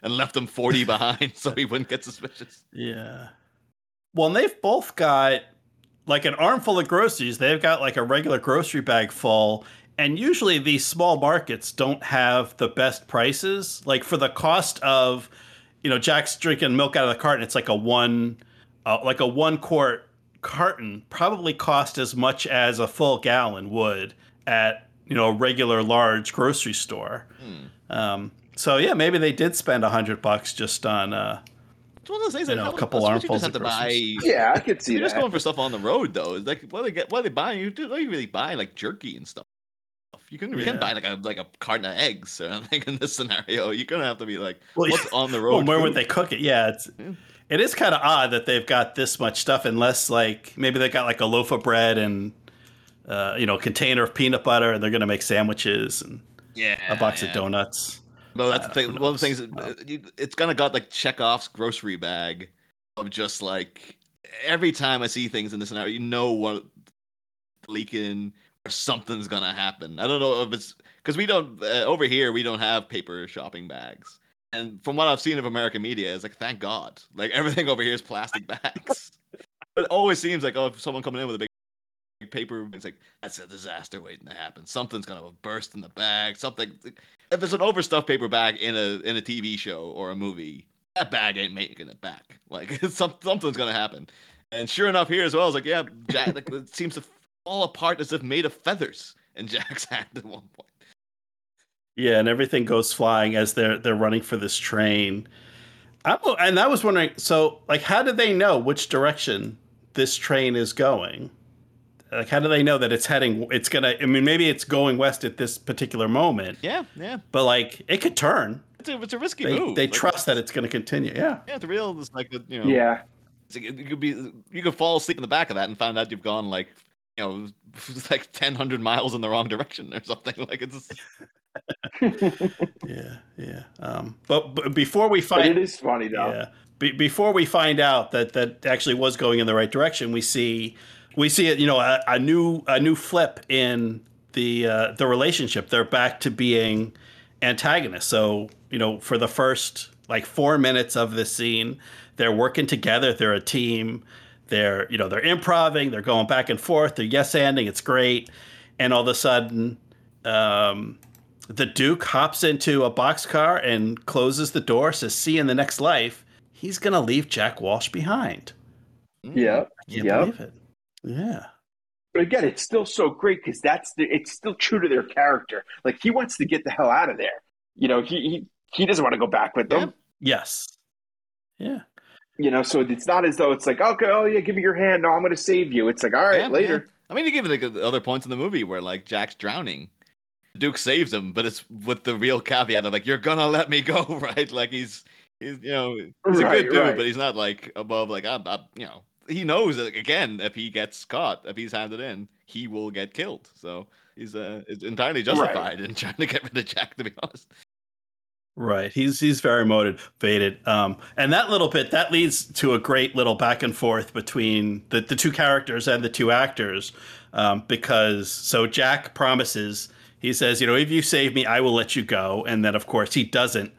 and left him forty behind so he wouldn't get suspicious. Yeah. Well, and they've both got like an armful of groceries. They've got like a regular grocery bag full. And usually these small markets don't have the best prices. Like for the cost of, you know, Jack's drinking milk out of the carton, it's like a one, uh, like a one quart carton probably cost as much as a full gallon would at, you know, a regular large grocery store. Hmm. Um, So yeah, maybe they did spend a hundred bucks just on. Uh, It's one of those things. You know, a couple that's what you armfuls of buy. groceries. Yeah, I could see You're just going for stuff on the road though. It's Like what are they get? What are they buying? You do you really buy like jerky and stuff. You can you Yeah. can buy like a like a carton of eggs or something in this scenario. You're gonna have to be like, Well, what's on the road? well, where would they cook it? Yeah, it's Yeah. It is kind of odd that they've got this much stuff, unless like maybe they got like a loaf of bread and uh, you know a container of peanut butter, and they're gonna make sandwiches and Yeah, a box yeah. of donuts. Well, that's Uh, the thing. One of the things uh, it's kind of got like Chekhov's grocery bag of just like every time I see things in this scenario, you know what leaking or something's gonna happen. I don't know if it's because we don't uh, over here we don't have paper shopping bags, and from what I've seen of American media, it's like thank God, like everything over here is plastic bags. but it always seems like oh, if someone coming in with a big paper it's like that's a disaster waiting to happen. Something's gonna burst in the bag. Something if there's an overstuffed paper bag in a in a tv show or a movie that bag ain't making it back. Like some, something's gonna happen. And sure enough here as well it's like yeah jack like, it seems to fall apart as if made of feathers. In jack's hand at one point Yeah, and everything goes flying as they're they're running for this train. I'm, and I was wondering, so like, how do they know which direction this train is going? Like, how do they know that it's heading? It's gonna. I mean, maybe it's going west at this particular moment, yeah yeah but like, it could turn. it's a, it's a risky They, move they Like, trust that it's going to continue. Yeah. yeah the real is like the, you know Yeah. It's like, you could be you could fall asleep in the back of that and find out you've gone like you know like 10 100 miles in the wrong direction or something like it's just, Yeah. Yeah. Um, but, but before we But find, it is funny though. Yeah. Be- before we find out that that actually was going in the right direction, we see we see it. You know, a, a new a new flip in the uh, the relationship. They're back to being antagonists. So you know, for the first like four minutes of this scene, they're working together. They're a team. They're you know they're improvising. They're going back and forth. They're yes anding. It's great. And all of a sudden, um, the Duke hops into a boxcar and closes the door. Says, "See you in the next life." He's gonna leave Jack Walsh behind. mm. Yeah. Can't Yep. believe it. Yeah. But again, it's still so great because that's the, it's still true to their character. Like he wants to get the hell out of there. You know, he he, he doesn't want to go back with them. Yes. Yeah. You know, so it's not as though it's like, okay, oh yeah, give me your hand. No, I'm going to save you. It's like, all right, Yeah, later. yeah. I mean, you give it like the other points in the movie where like Jack's drowning. Duke saves him, but it's with the real caveat of like, "You're gonna let me go, right?" Like he's, he's, you know, he's a Right, good dude, right. but he's not like above. Like I'm, I'm, you know, he knows that again, if he gets caught, if he's handed in, he will get killed. So he's uh, is entirely justified in trying to get rid of Jack. To be honest, Right. He's he's very motivated. Um, and that little bit that leads to a great little back and forth between the, the two characters and the two actors. Um, because so Jack promises, he says, you know, if you save me, I will let you go. And then of course he doesn't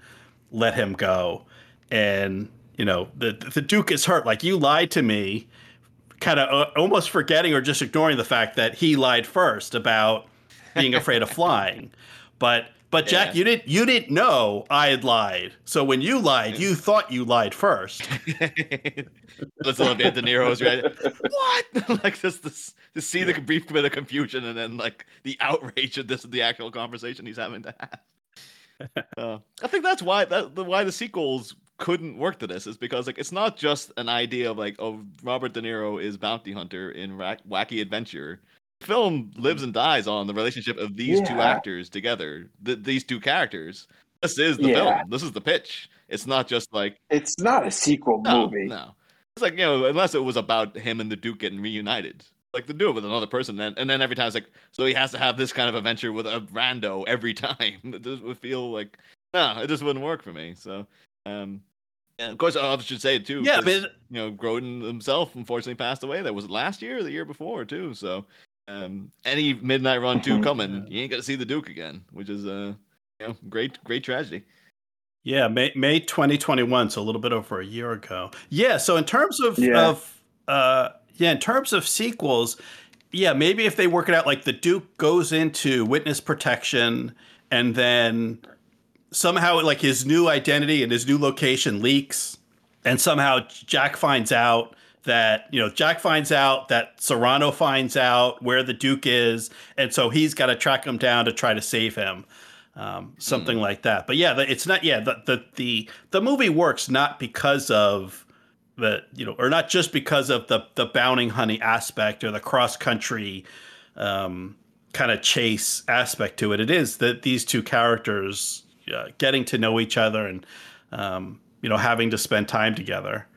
let him go. And, you know, the the Duke is hurt. Like you lied to me, kind of uh, almost forgetting or just ignoring the fact that he lied first about being afraid of flying. But but Jack, Yeah. you didn't you didn't know I had lied. So when you lied, you thought you lied first. let's love De Niro's right. What? like just this to see the brief bit of confusion and then like the outrage of this the actual conversation he's having to have. Uh, I think that's why that the why the sequels couldn't work to this is because like it's not just an idea of like oh Robert De Niro is bounty hunter in wacky adventure. The film lives and dies on the relationship of these two actors together. Th- these two characters. This is the Yeah. film. This is the pitch. It's not just like It's not a sequel no, movie. no. It's like, you know, unless it was about him and the Duke getting reunited. Like to do it with another person, and, and then every time it's like, so he has to have this kind of adventure with a rando every time. It just would feel like, no, it just wouldn't work for me. So, um, and of course, I should say it too. Yeah, but you know, Grodin himself unfortunately passed away. That was last year or the year before too. So, um, any Midnight Run two coming, you ain't gonna see the Duke again, which is uh, you know, great, great tragedy. Yeah, May May 2021, so a little bit over a year ago. Yeah, so in terms of Yeah. of uh yeah, in terms of sequels, yeah, maybe if they work it out like the Duke goes into witness protection and then somehow like his new identity and his new location leaks and somehow Jack finds out that you know Jack finds out that Serrano finds out where the Duke is and so he's got to track him down to try to save him. um, something like that. But yeah, it's not. Yeah, the, the the the movie works not because of the you know, or not just because of the the bounty hunting aspect or the cross country um, kind of chase aspect to it. It is that these two characters uh, getting to know each other and um, you know having to spend time together.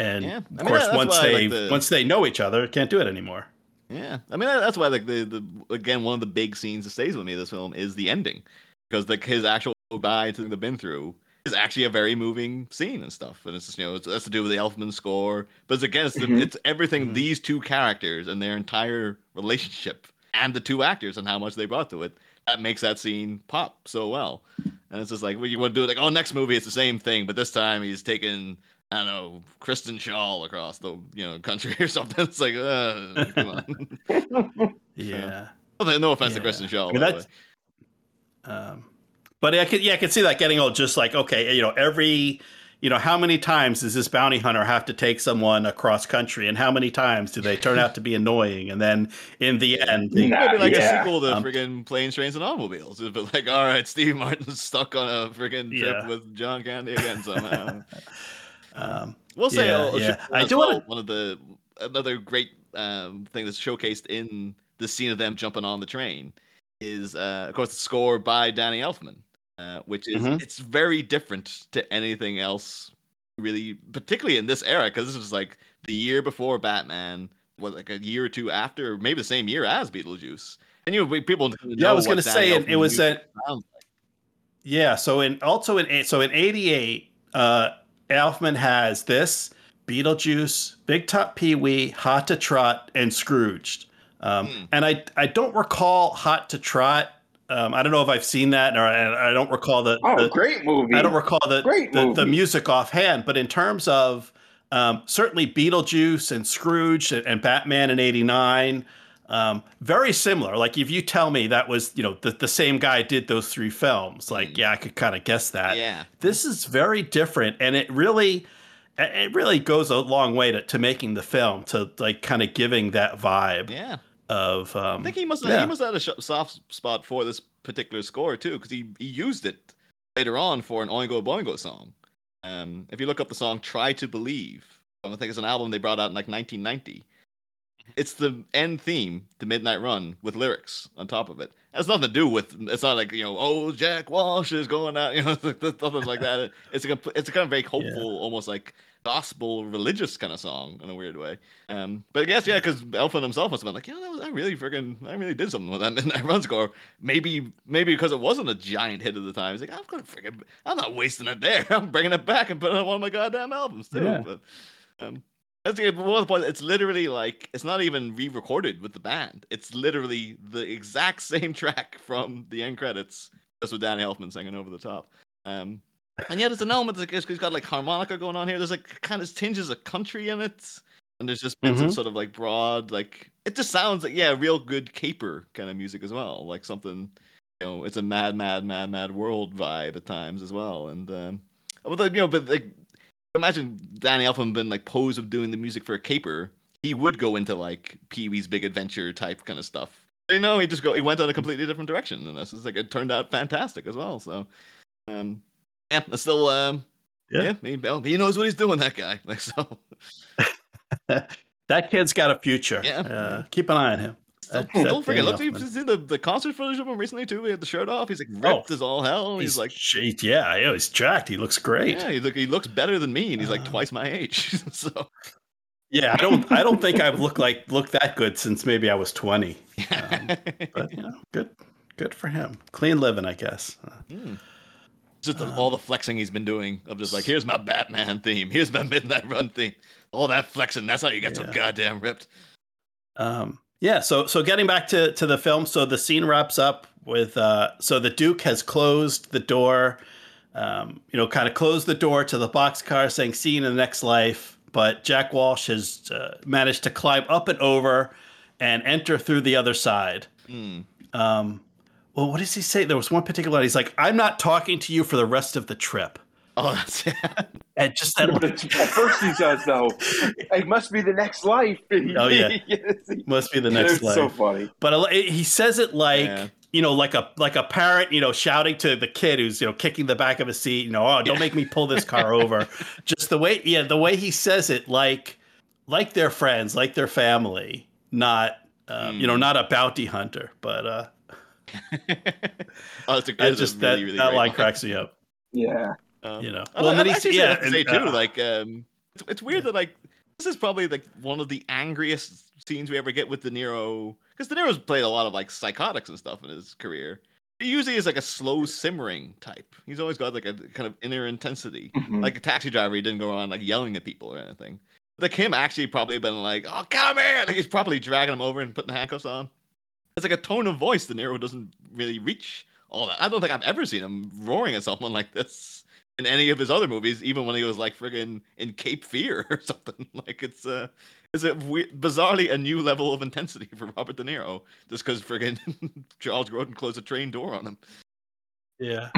And Yeah. Of mean, course, that's once they like the- once they know each other, can't do it anymore. Yeah, I mean that's why like the the again one of the big scenes that stays with me of this film is the ending because like his actual goodbye to the been through is actually a very moving scene and stuff, and it's just, you know it's, that's to do with the Elfman score, but it's again it's, the, Mhm. it's everything Mhm. these two characters and their entire relationship and the two actors and how much they brought to it that makes that scene pop so well, and it's just like well, you want to do it like oh next movie it's the same thing, but this time he's taking. I don't know, Kristen Shaw across the you know country or something. It's like, uh, come on. Yeah. Well, no offense to Kristen Shaw. I mean, that's- Um, but I could, yeah, I could see that getting old. Just like, okay, you know, every, you know, how many times does this bounty hunter have to take someone across country, and how many times do they turn out to be annoying, and then in the end, they, Nah, Maybe like yeah. a sequel to Um, friggin' Planes, Trains, and Automobiles. It'd be like, all right, Steve Martin's stuck on a friggin' trip Yeah. with John Candy again somehow. um, we'll say, Yeah, yeah. I do do wanna- one of the another great um, thing that's showcased in the scene of them jumping on the train is, uh, of course, the score by Danny Elfman, uh, which is Mhm. it's very different to anything else, really, particularly in this era, because this was like the year before Batman, was like a year or two after, maybe the same year as Beetlejuice. And you know, people. yeah, I was going to say it, it was a. that. Yeah, so in also in so in '88, uh, Elfman has this Beetlejuice, Big Top Pee Wee, Hot to Trot, and Scrooged. Um, Hmm. And I I don't recall Hot to Trot. Um, I don't know if I've seen that, or I, I don't recall the. Oh, the- great movie. I don't recall the Great the, the music offhand, but in terms of um, certainly Beetlejuice and Scrooge and, and Batman in '89, um, very similar. Like if you tell me that was you know the, the same guy did those three films, like Mm. yeah, I could kind of guess that. Yeah. This is very different, and it really it really goes a long way to, to making the film to like kind of giving that vibe Yeah. of um, I think he must yeah. he must have had a soft spot for this particular score too, because he, he used it later on for an Oingo Boingo song. Um, if you look up the song "Try to Believe," I think it's an album they brought out in like 1990. It's the end theme, the Midnight Run, with lyrics on top of it. It has nothing to do with. It's not like you know, oh Jack Walsh is going out, you know, nothing like that. It's a it's a kind of very hopeful, almost like gospel religious kind of song in a weird way. Um, but I guess yeah, because Elfman himself must have been like, you know, that was, I really freaking, I really did something with that Midnight Run score. Maybe, maybe because it wasn't a giant hit at the time. He's like, I'm gonna freaking, I'm not wasting it there. I'm bringing it back and putting it on one of my goddamn albums too. Yeah. But, um, that's the one of the points. It's literally like it's not even re-recorded with the band. It's literally the exact same track from the end credits, just with Danny Elfman singing over the top. Um, and yeah, there's an element that he's got like harmonica going on here. There's like kind of tinges of country in it, and there's just bits of Mhm. sort of like broad, like it just sounds like yeah, real good caper kind of music as well. Like something, you know, it's a mad, mad, mad, mad world vibe at times as well. And um, you know, but like imagine Danny Elfman been like pose of doing the music for a caper. He would go into like Pee Wee's Big Adventure type kind of stuff. You know, he just go he went on a completely different direction, and this is like it turned out fantastic as well. So, um, yeah, still um, Yeah. yeah, he, he knows what he's doing. That guy, like so. that kid's got a future. Yeah. Uh, keep an eye on him. Still that freaking look. You've seen the, the concert footage of him recently too. He had the shirt off. He's like Oh, ripped as all hell. He's, like, gee, yeah, yeah, he's jacked. He looks great. yeah, he look he looks better than me, and he's like Uh, twice my age. so Yeah, I don't I don't think I've looked like looked that good since maybe I was 20. Um, but you know, good good for him. Clean living, I guess. Uh, Hmm. Just the- all the flexing he's been doing of just like, here's my Batman theme, here's my Midnight Run theme, all that flexing. That's how you get so goddamn ripped. Um, yeah, so so getting back to to the film, so the scene wraps up with uh, so the Duke has closed the door, um, you know, kind of closed the door to the boxcar, saying "See you in the next life." But Jack Walsh has uh, managed to climb up and over and enter through the other side. Hmm. Um, well, what does he say? There was one particular line. He's like, "I'm not talking to you for the rest of the trip." Oh, that's And just that at first he says though, it must be the next life. Oh, yeah. must be the next it's life. so funny. But he says it like Yeah. you know, like a like a parent, you know, shouting to the kid who's you know kicking the back of a seat, you know, oh, don't make me pull this car over. Just the way, yeah, the way he says it, like like their friends, like their family, not uh, mm. you know, hmm. not a bounty hunter, but uh, oh, it's a, it's just really, that really that line cracks me up. Yeah, um, you know. Well, and then he's yeah, and, say too, uh, like um, it's, it's weird that like this is probably like one of the angriest scenes we ever get with De Niro because De Niro's played a lot of like psychotics and stuff in his career. He usually is like a slow simmering type. He's always got like a kind of inner intensity. Mm-hmm. Like a taxi driver, he didn't go around like yelling at people or anything. Like him actually probably been like, "Oh, come here!" Like he's probably dragging him over and putting the handcuffs on. It's like a tone of voice De Niro doesn't really reach all that. I don't think I've ever seen him roaring at someone like this in any of his other movies, even when he was like friggin' in Cape Fear or something. Like it's uh it's a weird, bizarrely a new level of intensity for Robert De Niro just because friggin' Charles Grodin closed a train door on him. Yeah.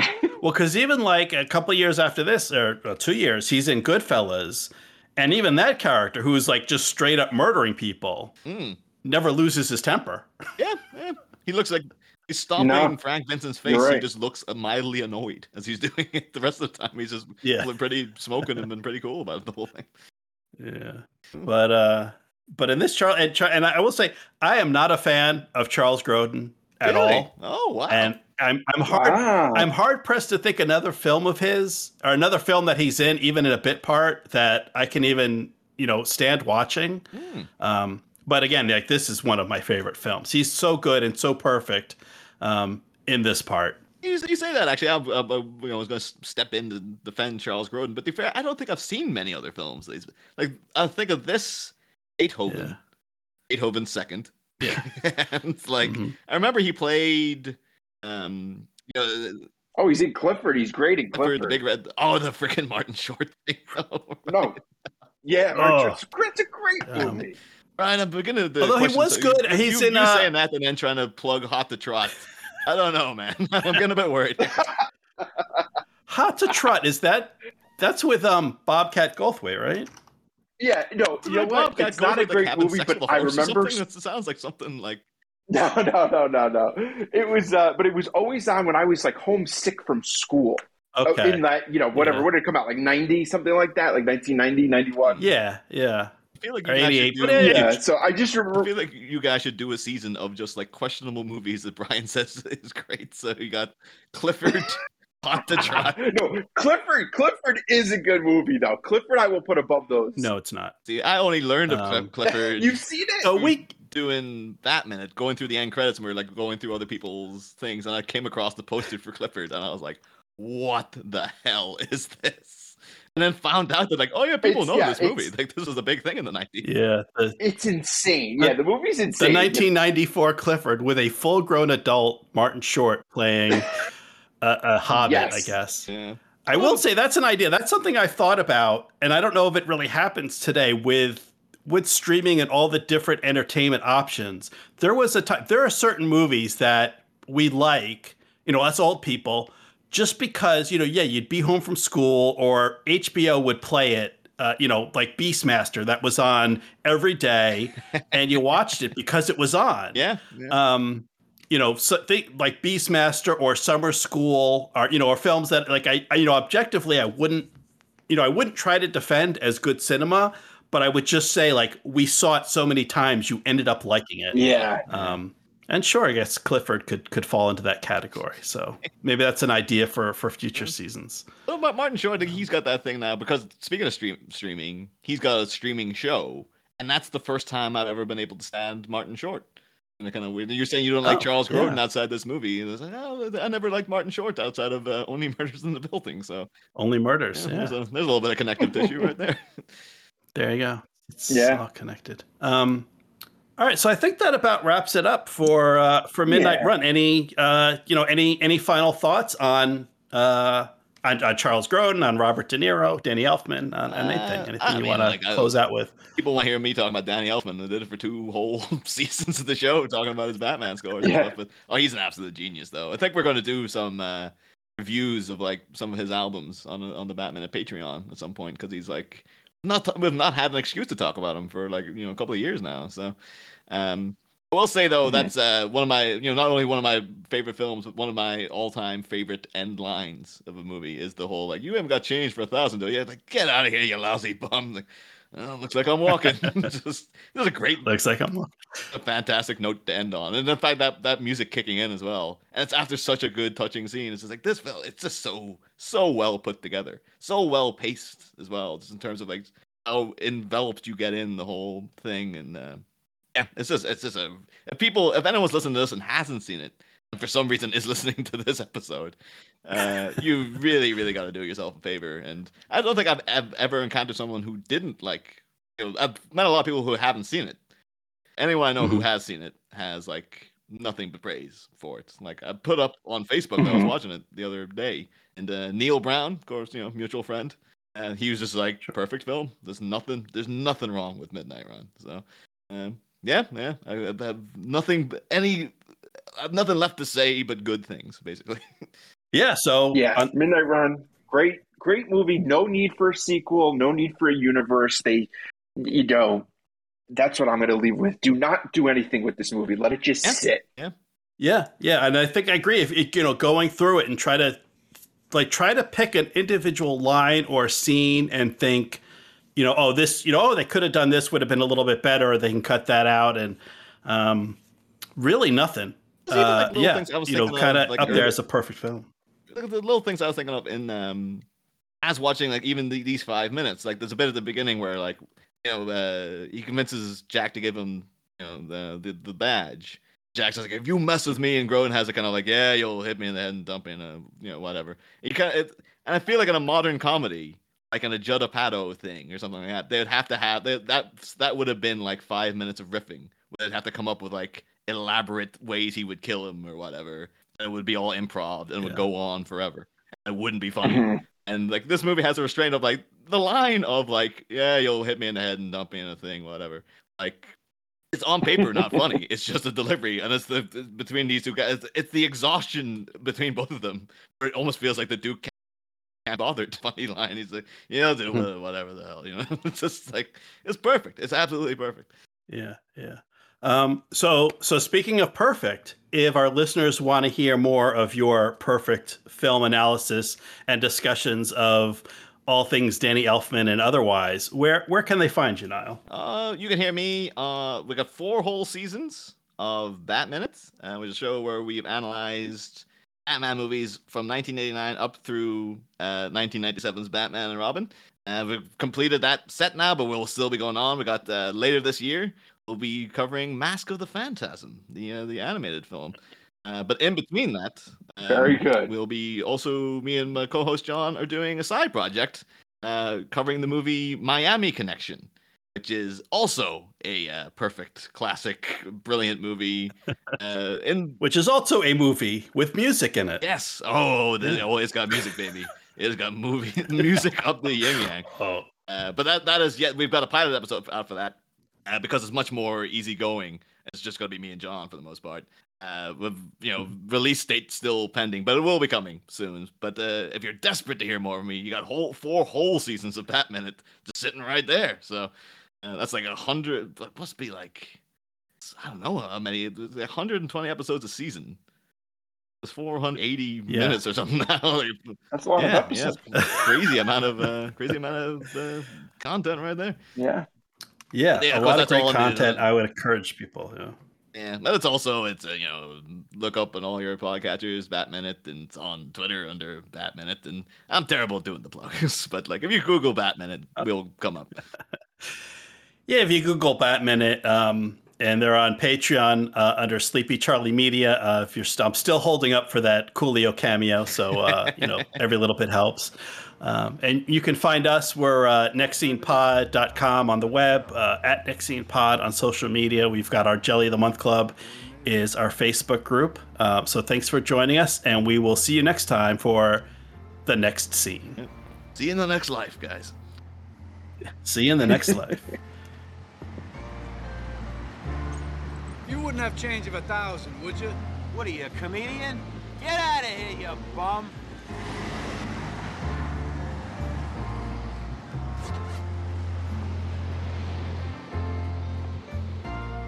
well, because even like a couple years after this, or well, two years, he's in Goodfellas, and even that character who's like just straight up murdering people mm. never loses his temper. Yeah, yeah. He looks like He's stomping no, Frank Vincent's face. Right. He just looks mildly annoyed as he's doing it. The rest of the time, he's just yeah. pretty smoking and been pretty cool about the whole thing. Yeah, but uh, but in this Charles and, and I will say I am not a fan of Charles Grodin at really? all. Oh wow! And I'm I'm hard wow. I'm hard pressed to think another film of his or another film that he's in, even in a bit part, that I can even you know stand watching. Mm. Um, but again, like this is one of my favorite films. He's so good and so perfect um, in this part. You, you say that actually. I, I, I, you know, was going to step in to defend Charles Grodin, but to be fair, I don't think I've seen many other films. Like I think of this Beethoven, yeah. Beethoven second. Yeah, and like mm-hmm. I remember he played. Um, you know, oh, he's in Clifford. He's great in Clifford. Clifford the Big Red. Oh, the freaking Martin Short thing. Oh, right. No, yeah, oh. it's, it's a great movie. Um, Ryan, I'm beginning to. Although he was good, you, he's you, in. You uh, saying that and then trying to plug Hot to Trot. I don't know, man. I'm getting a bit worried. Hot to Trot is that? That's with um Bobcat Goldthwait, right? Yeah, no, you know what? Bobcat it's not a great movie, but I remember. It sounds like something like. No, no, no, no, no. It was, uh, but it was always on when I was like homesick from school. Uh, okay. In that, you know, whatever. Yeah. What did it come out? Like 90, something like that? Like 1990, 91? Yeah, yeah feel like you guys should do, yeah. So I just remember. I feel like you guys should do a season of just like questionable movies that Brian says is great. So you got Clifford. Hot to try. no, Clifford. Clifford is a good movie, though. Clifford, I will put above those. No, it's not. See, I only learned of um, Clifford. You've seen it. A week doing that minute, going through the end credits, and we are like going through other people's things, and I came across the poster for Clifford, and I was like, "What the hell is this?" And then found out that like, oh yeah, people it's, know yeah, this movie. Like this was a big thing in the nineties. Yeah, the, it's insane. Yeah, the movie's insane. The 1994 Clifford with a full-grown adult Martin Short playing a, a Hobbit, yes. I guess. Yeah. I will say that's an idea. That's something I thought about, and I don't know if it really happens today with with streaming and all the different entertainment options. There was a time. There are certain movies that we like, you know, us old people just because you know yeah you'd be home from school or hbo would play it uh, you know like beastmaster that was on every day and you watched it because it was on. Yeah, yeah. um you know so think like beastmaster or summer school or you know or films that like I, I you know objectively i wouldn't you know i wouldn't try to defend as good cinema but i would just say like we saw it so many times you ended up liking it. Yeah. Um and sure, I guess Clifford could could fall into that category. So maybe that's an idea for for future seasons. Well, Martin Short, I think he's got that thing now because speaking of stream streaming, he's got a streaming show, and that's the first time I've ever been able to stand Martin Short. And kind of weird. You're saying you don't like oh, Charles Grodin yeah. outside this movie, and it's like, oh, I never liked Martin Short outside of uh, Only Murders in the Building. So Only Murders. Yeah, yeah. There's, a, there's a little bit of connective tissue right there. There you go. It's yeah. all connected. Um, all right, so I think that about wraps it up for uh, for Midnight yeah. Run. Any uh, you know any any final thoughts on uh, on, on, Charles Grodin, on Robert De Niro, Danny Elfman, on, on anything uh, anything you want to like, close out with? People want to hear me talking about Danny Elfman. I did it for two whole seasons of the show, talking about his Batman scores yeah. and stuff. But oh, he's an absolute genius, though. I think we're going to do some uh, reviews of like some of his albums on on the Bat Minute Patreon at some point because he's like not we've not had an excuse to talk about him for like you know a couple of years now. So um, I will say though, that's uh, one of my, you know, not only one of my favorite films, but one of my all-time favorite end lines of a movie is the whole like, "You haven't got change for a thousand, do you?" It's like, get out of here, you lousy bum! Like, oh, looks like I'm walking. Just, this is a great, Looks like I'm. a fantastic note to end on, and the fact that that music kicking in as well, and it's after such a good, touching scene. It's just like this film. It's just so so well put together, so well paced as well, just in terms of like how enveloped you get in the whole thing, and uh, yeah, it's just it's just a if people if anyone's listening to this and hasn't seen it, and for some reason is listening to this episode, uh, you really really got to do yourself a favor. And I don't think I've, ev- ever encountered someone who didn't like. You know, I've met a lot of people who haven't seen it. Anyone I know who Mhm. has seen it has like nothing but praise for it. Like I put up on Facebook, I was Mhm. watching it the other day, and uh, Neil Brown, of course, you know, mutual friend, and he was just like, perfect film. There's nothing, there's nothing wrong with Midnight Run. So, um, yeah, yeah, I, I have nothing, any, I have nothing left to say but good things, basically. Yeah. So Yeah, uh, on- Midnight Run, great, great movie. No need for a sequel. No need for a universe. They, you know, that's what I'm going to leave with. Do not do anything with this movie. Let it just Yeah. sit. Yeah. Yeah, yeah, and I think I agree. If it, you know, going through it and try to like try to pick an individual line or scene and think, you know, oh, this, you know, oh, they could have done this, would have been a little bit better, or they can cut that out, and um, really nothing. Even, like, Uh, yeah, things I was you know, kind of like, up there as a perfect film. Look at the little things I was thinking of in um as watching like even the, these five minutes. Like there's a bit at the beginning where like you know uh, he convinces Jack to give him you know the the, the badge. Jack's like, if you mess with me, and Grodin has it kind of like, yeah, you'll hit me in the head and dump me in a you know whatever. He kind of and I feel like in a modern comedy. Like in a Judd Apatow thing or something like that, they would have to have they, that. That would have been like five minutes of riffing. They'd have to come up with like elaborate ways he would kill him or whatever. And it would be all improv and would go on forever. It wouldn't be funny. And like this movie has a restraint of like the line of like, yeah, you'll hit me in the head and dump me in a thing, whatever. Like it's on paper not funny. It's just a delivery, and it's the between these two guys. It's, it's the exhaustion between both of them. It almost feels like the Duke can't, can't bother. Funny line. He's like, yeah, do it, whatever the hell, you know. It's just like it's perfect. It's absolutely perfect. Yeah, yeah. Um, so, so speaking of perfect, if our listeners want to hear more of your perfect film analysis and discussions of all things Danny Elfman and otherwise, where where can they find you, Niall? Uh, you can hear me. Uh, we got four whole seasons of Bat Minutes, uh, which is a show where we've analyzed Batman movies from 1989 up through uh, 1997's Batman and Robin. Uh, we've completed that set now, but we'll still be going on. We got uh, later this year. We'll be covering Mask of the Phantasm, the uh, the animated film. Uh, but in between that, um, Very good. We'll be also me and my co-host John are doing a side project uh, covering the movie Miami Connection, which is also a uh, perfect, classic, brilliant movie. Uh, in Which is also a movie with music in it. yes, oh, the, oh, it's got music, baby. It's got movie music up the yin yang. Oh, Uh, but that that is yet we've got a pilot episode out for that uh, because it's much more easygoing. It's just going to be me and John for the most part. Uh, with you know release date still pending, but it will be coming soon. But uh, if you're desperate to hear more of me, you got whole four whole seasons of Bat Minute just sitting right there. So uh, that's like a hundred. It must be like I don't know how many. it's like 120 episodes a season. It's 480 Yeah. minutes or something now. That's a lot yeah, of episodes. yeah, crazy amount of uh, crazy amount of uh, content right there. Yeah. yeah, Yeah, a of course, lot of that's great all I needed to content. I would encourage people. Yeah. Yeah, but it's also it's uh, you know look up on all your podcatchers Bat Minute and it's on Twitter under Bat Minute and I'm terrible at doing the plugs, but like if you Google Bat Minute, we'll come up. Yeah, if you Google Bat Minute, um, and they're on Patreon uh, under Sleepy Charlie Media. Uh, if you're, st- I'm still holding up for that Coolio cameo, so uh, you know every little bit helps. Um, and you can find us. We're uh, nextscenepod.com on the web, uh, at nextscenepod on social media. We've got our Jelly of the Month Club is our Facebook group. Uh, so thanks for joining us, and we will see you next time for the next scene. See you in the next life, guys. See you in the next life. You wouldn't have change of a thousand, would you? What are you, a comedian? Get out of here, you bum!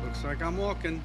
Looks like I'm walking.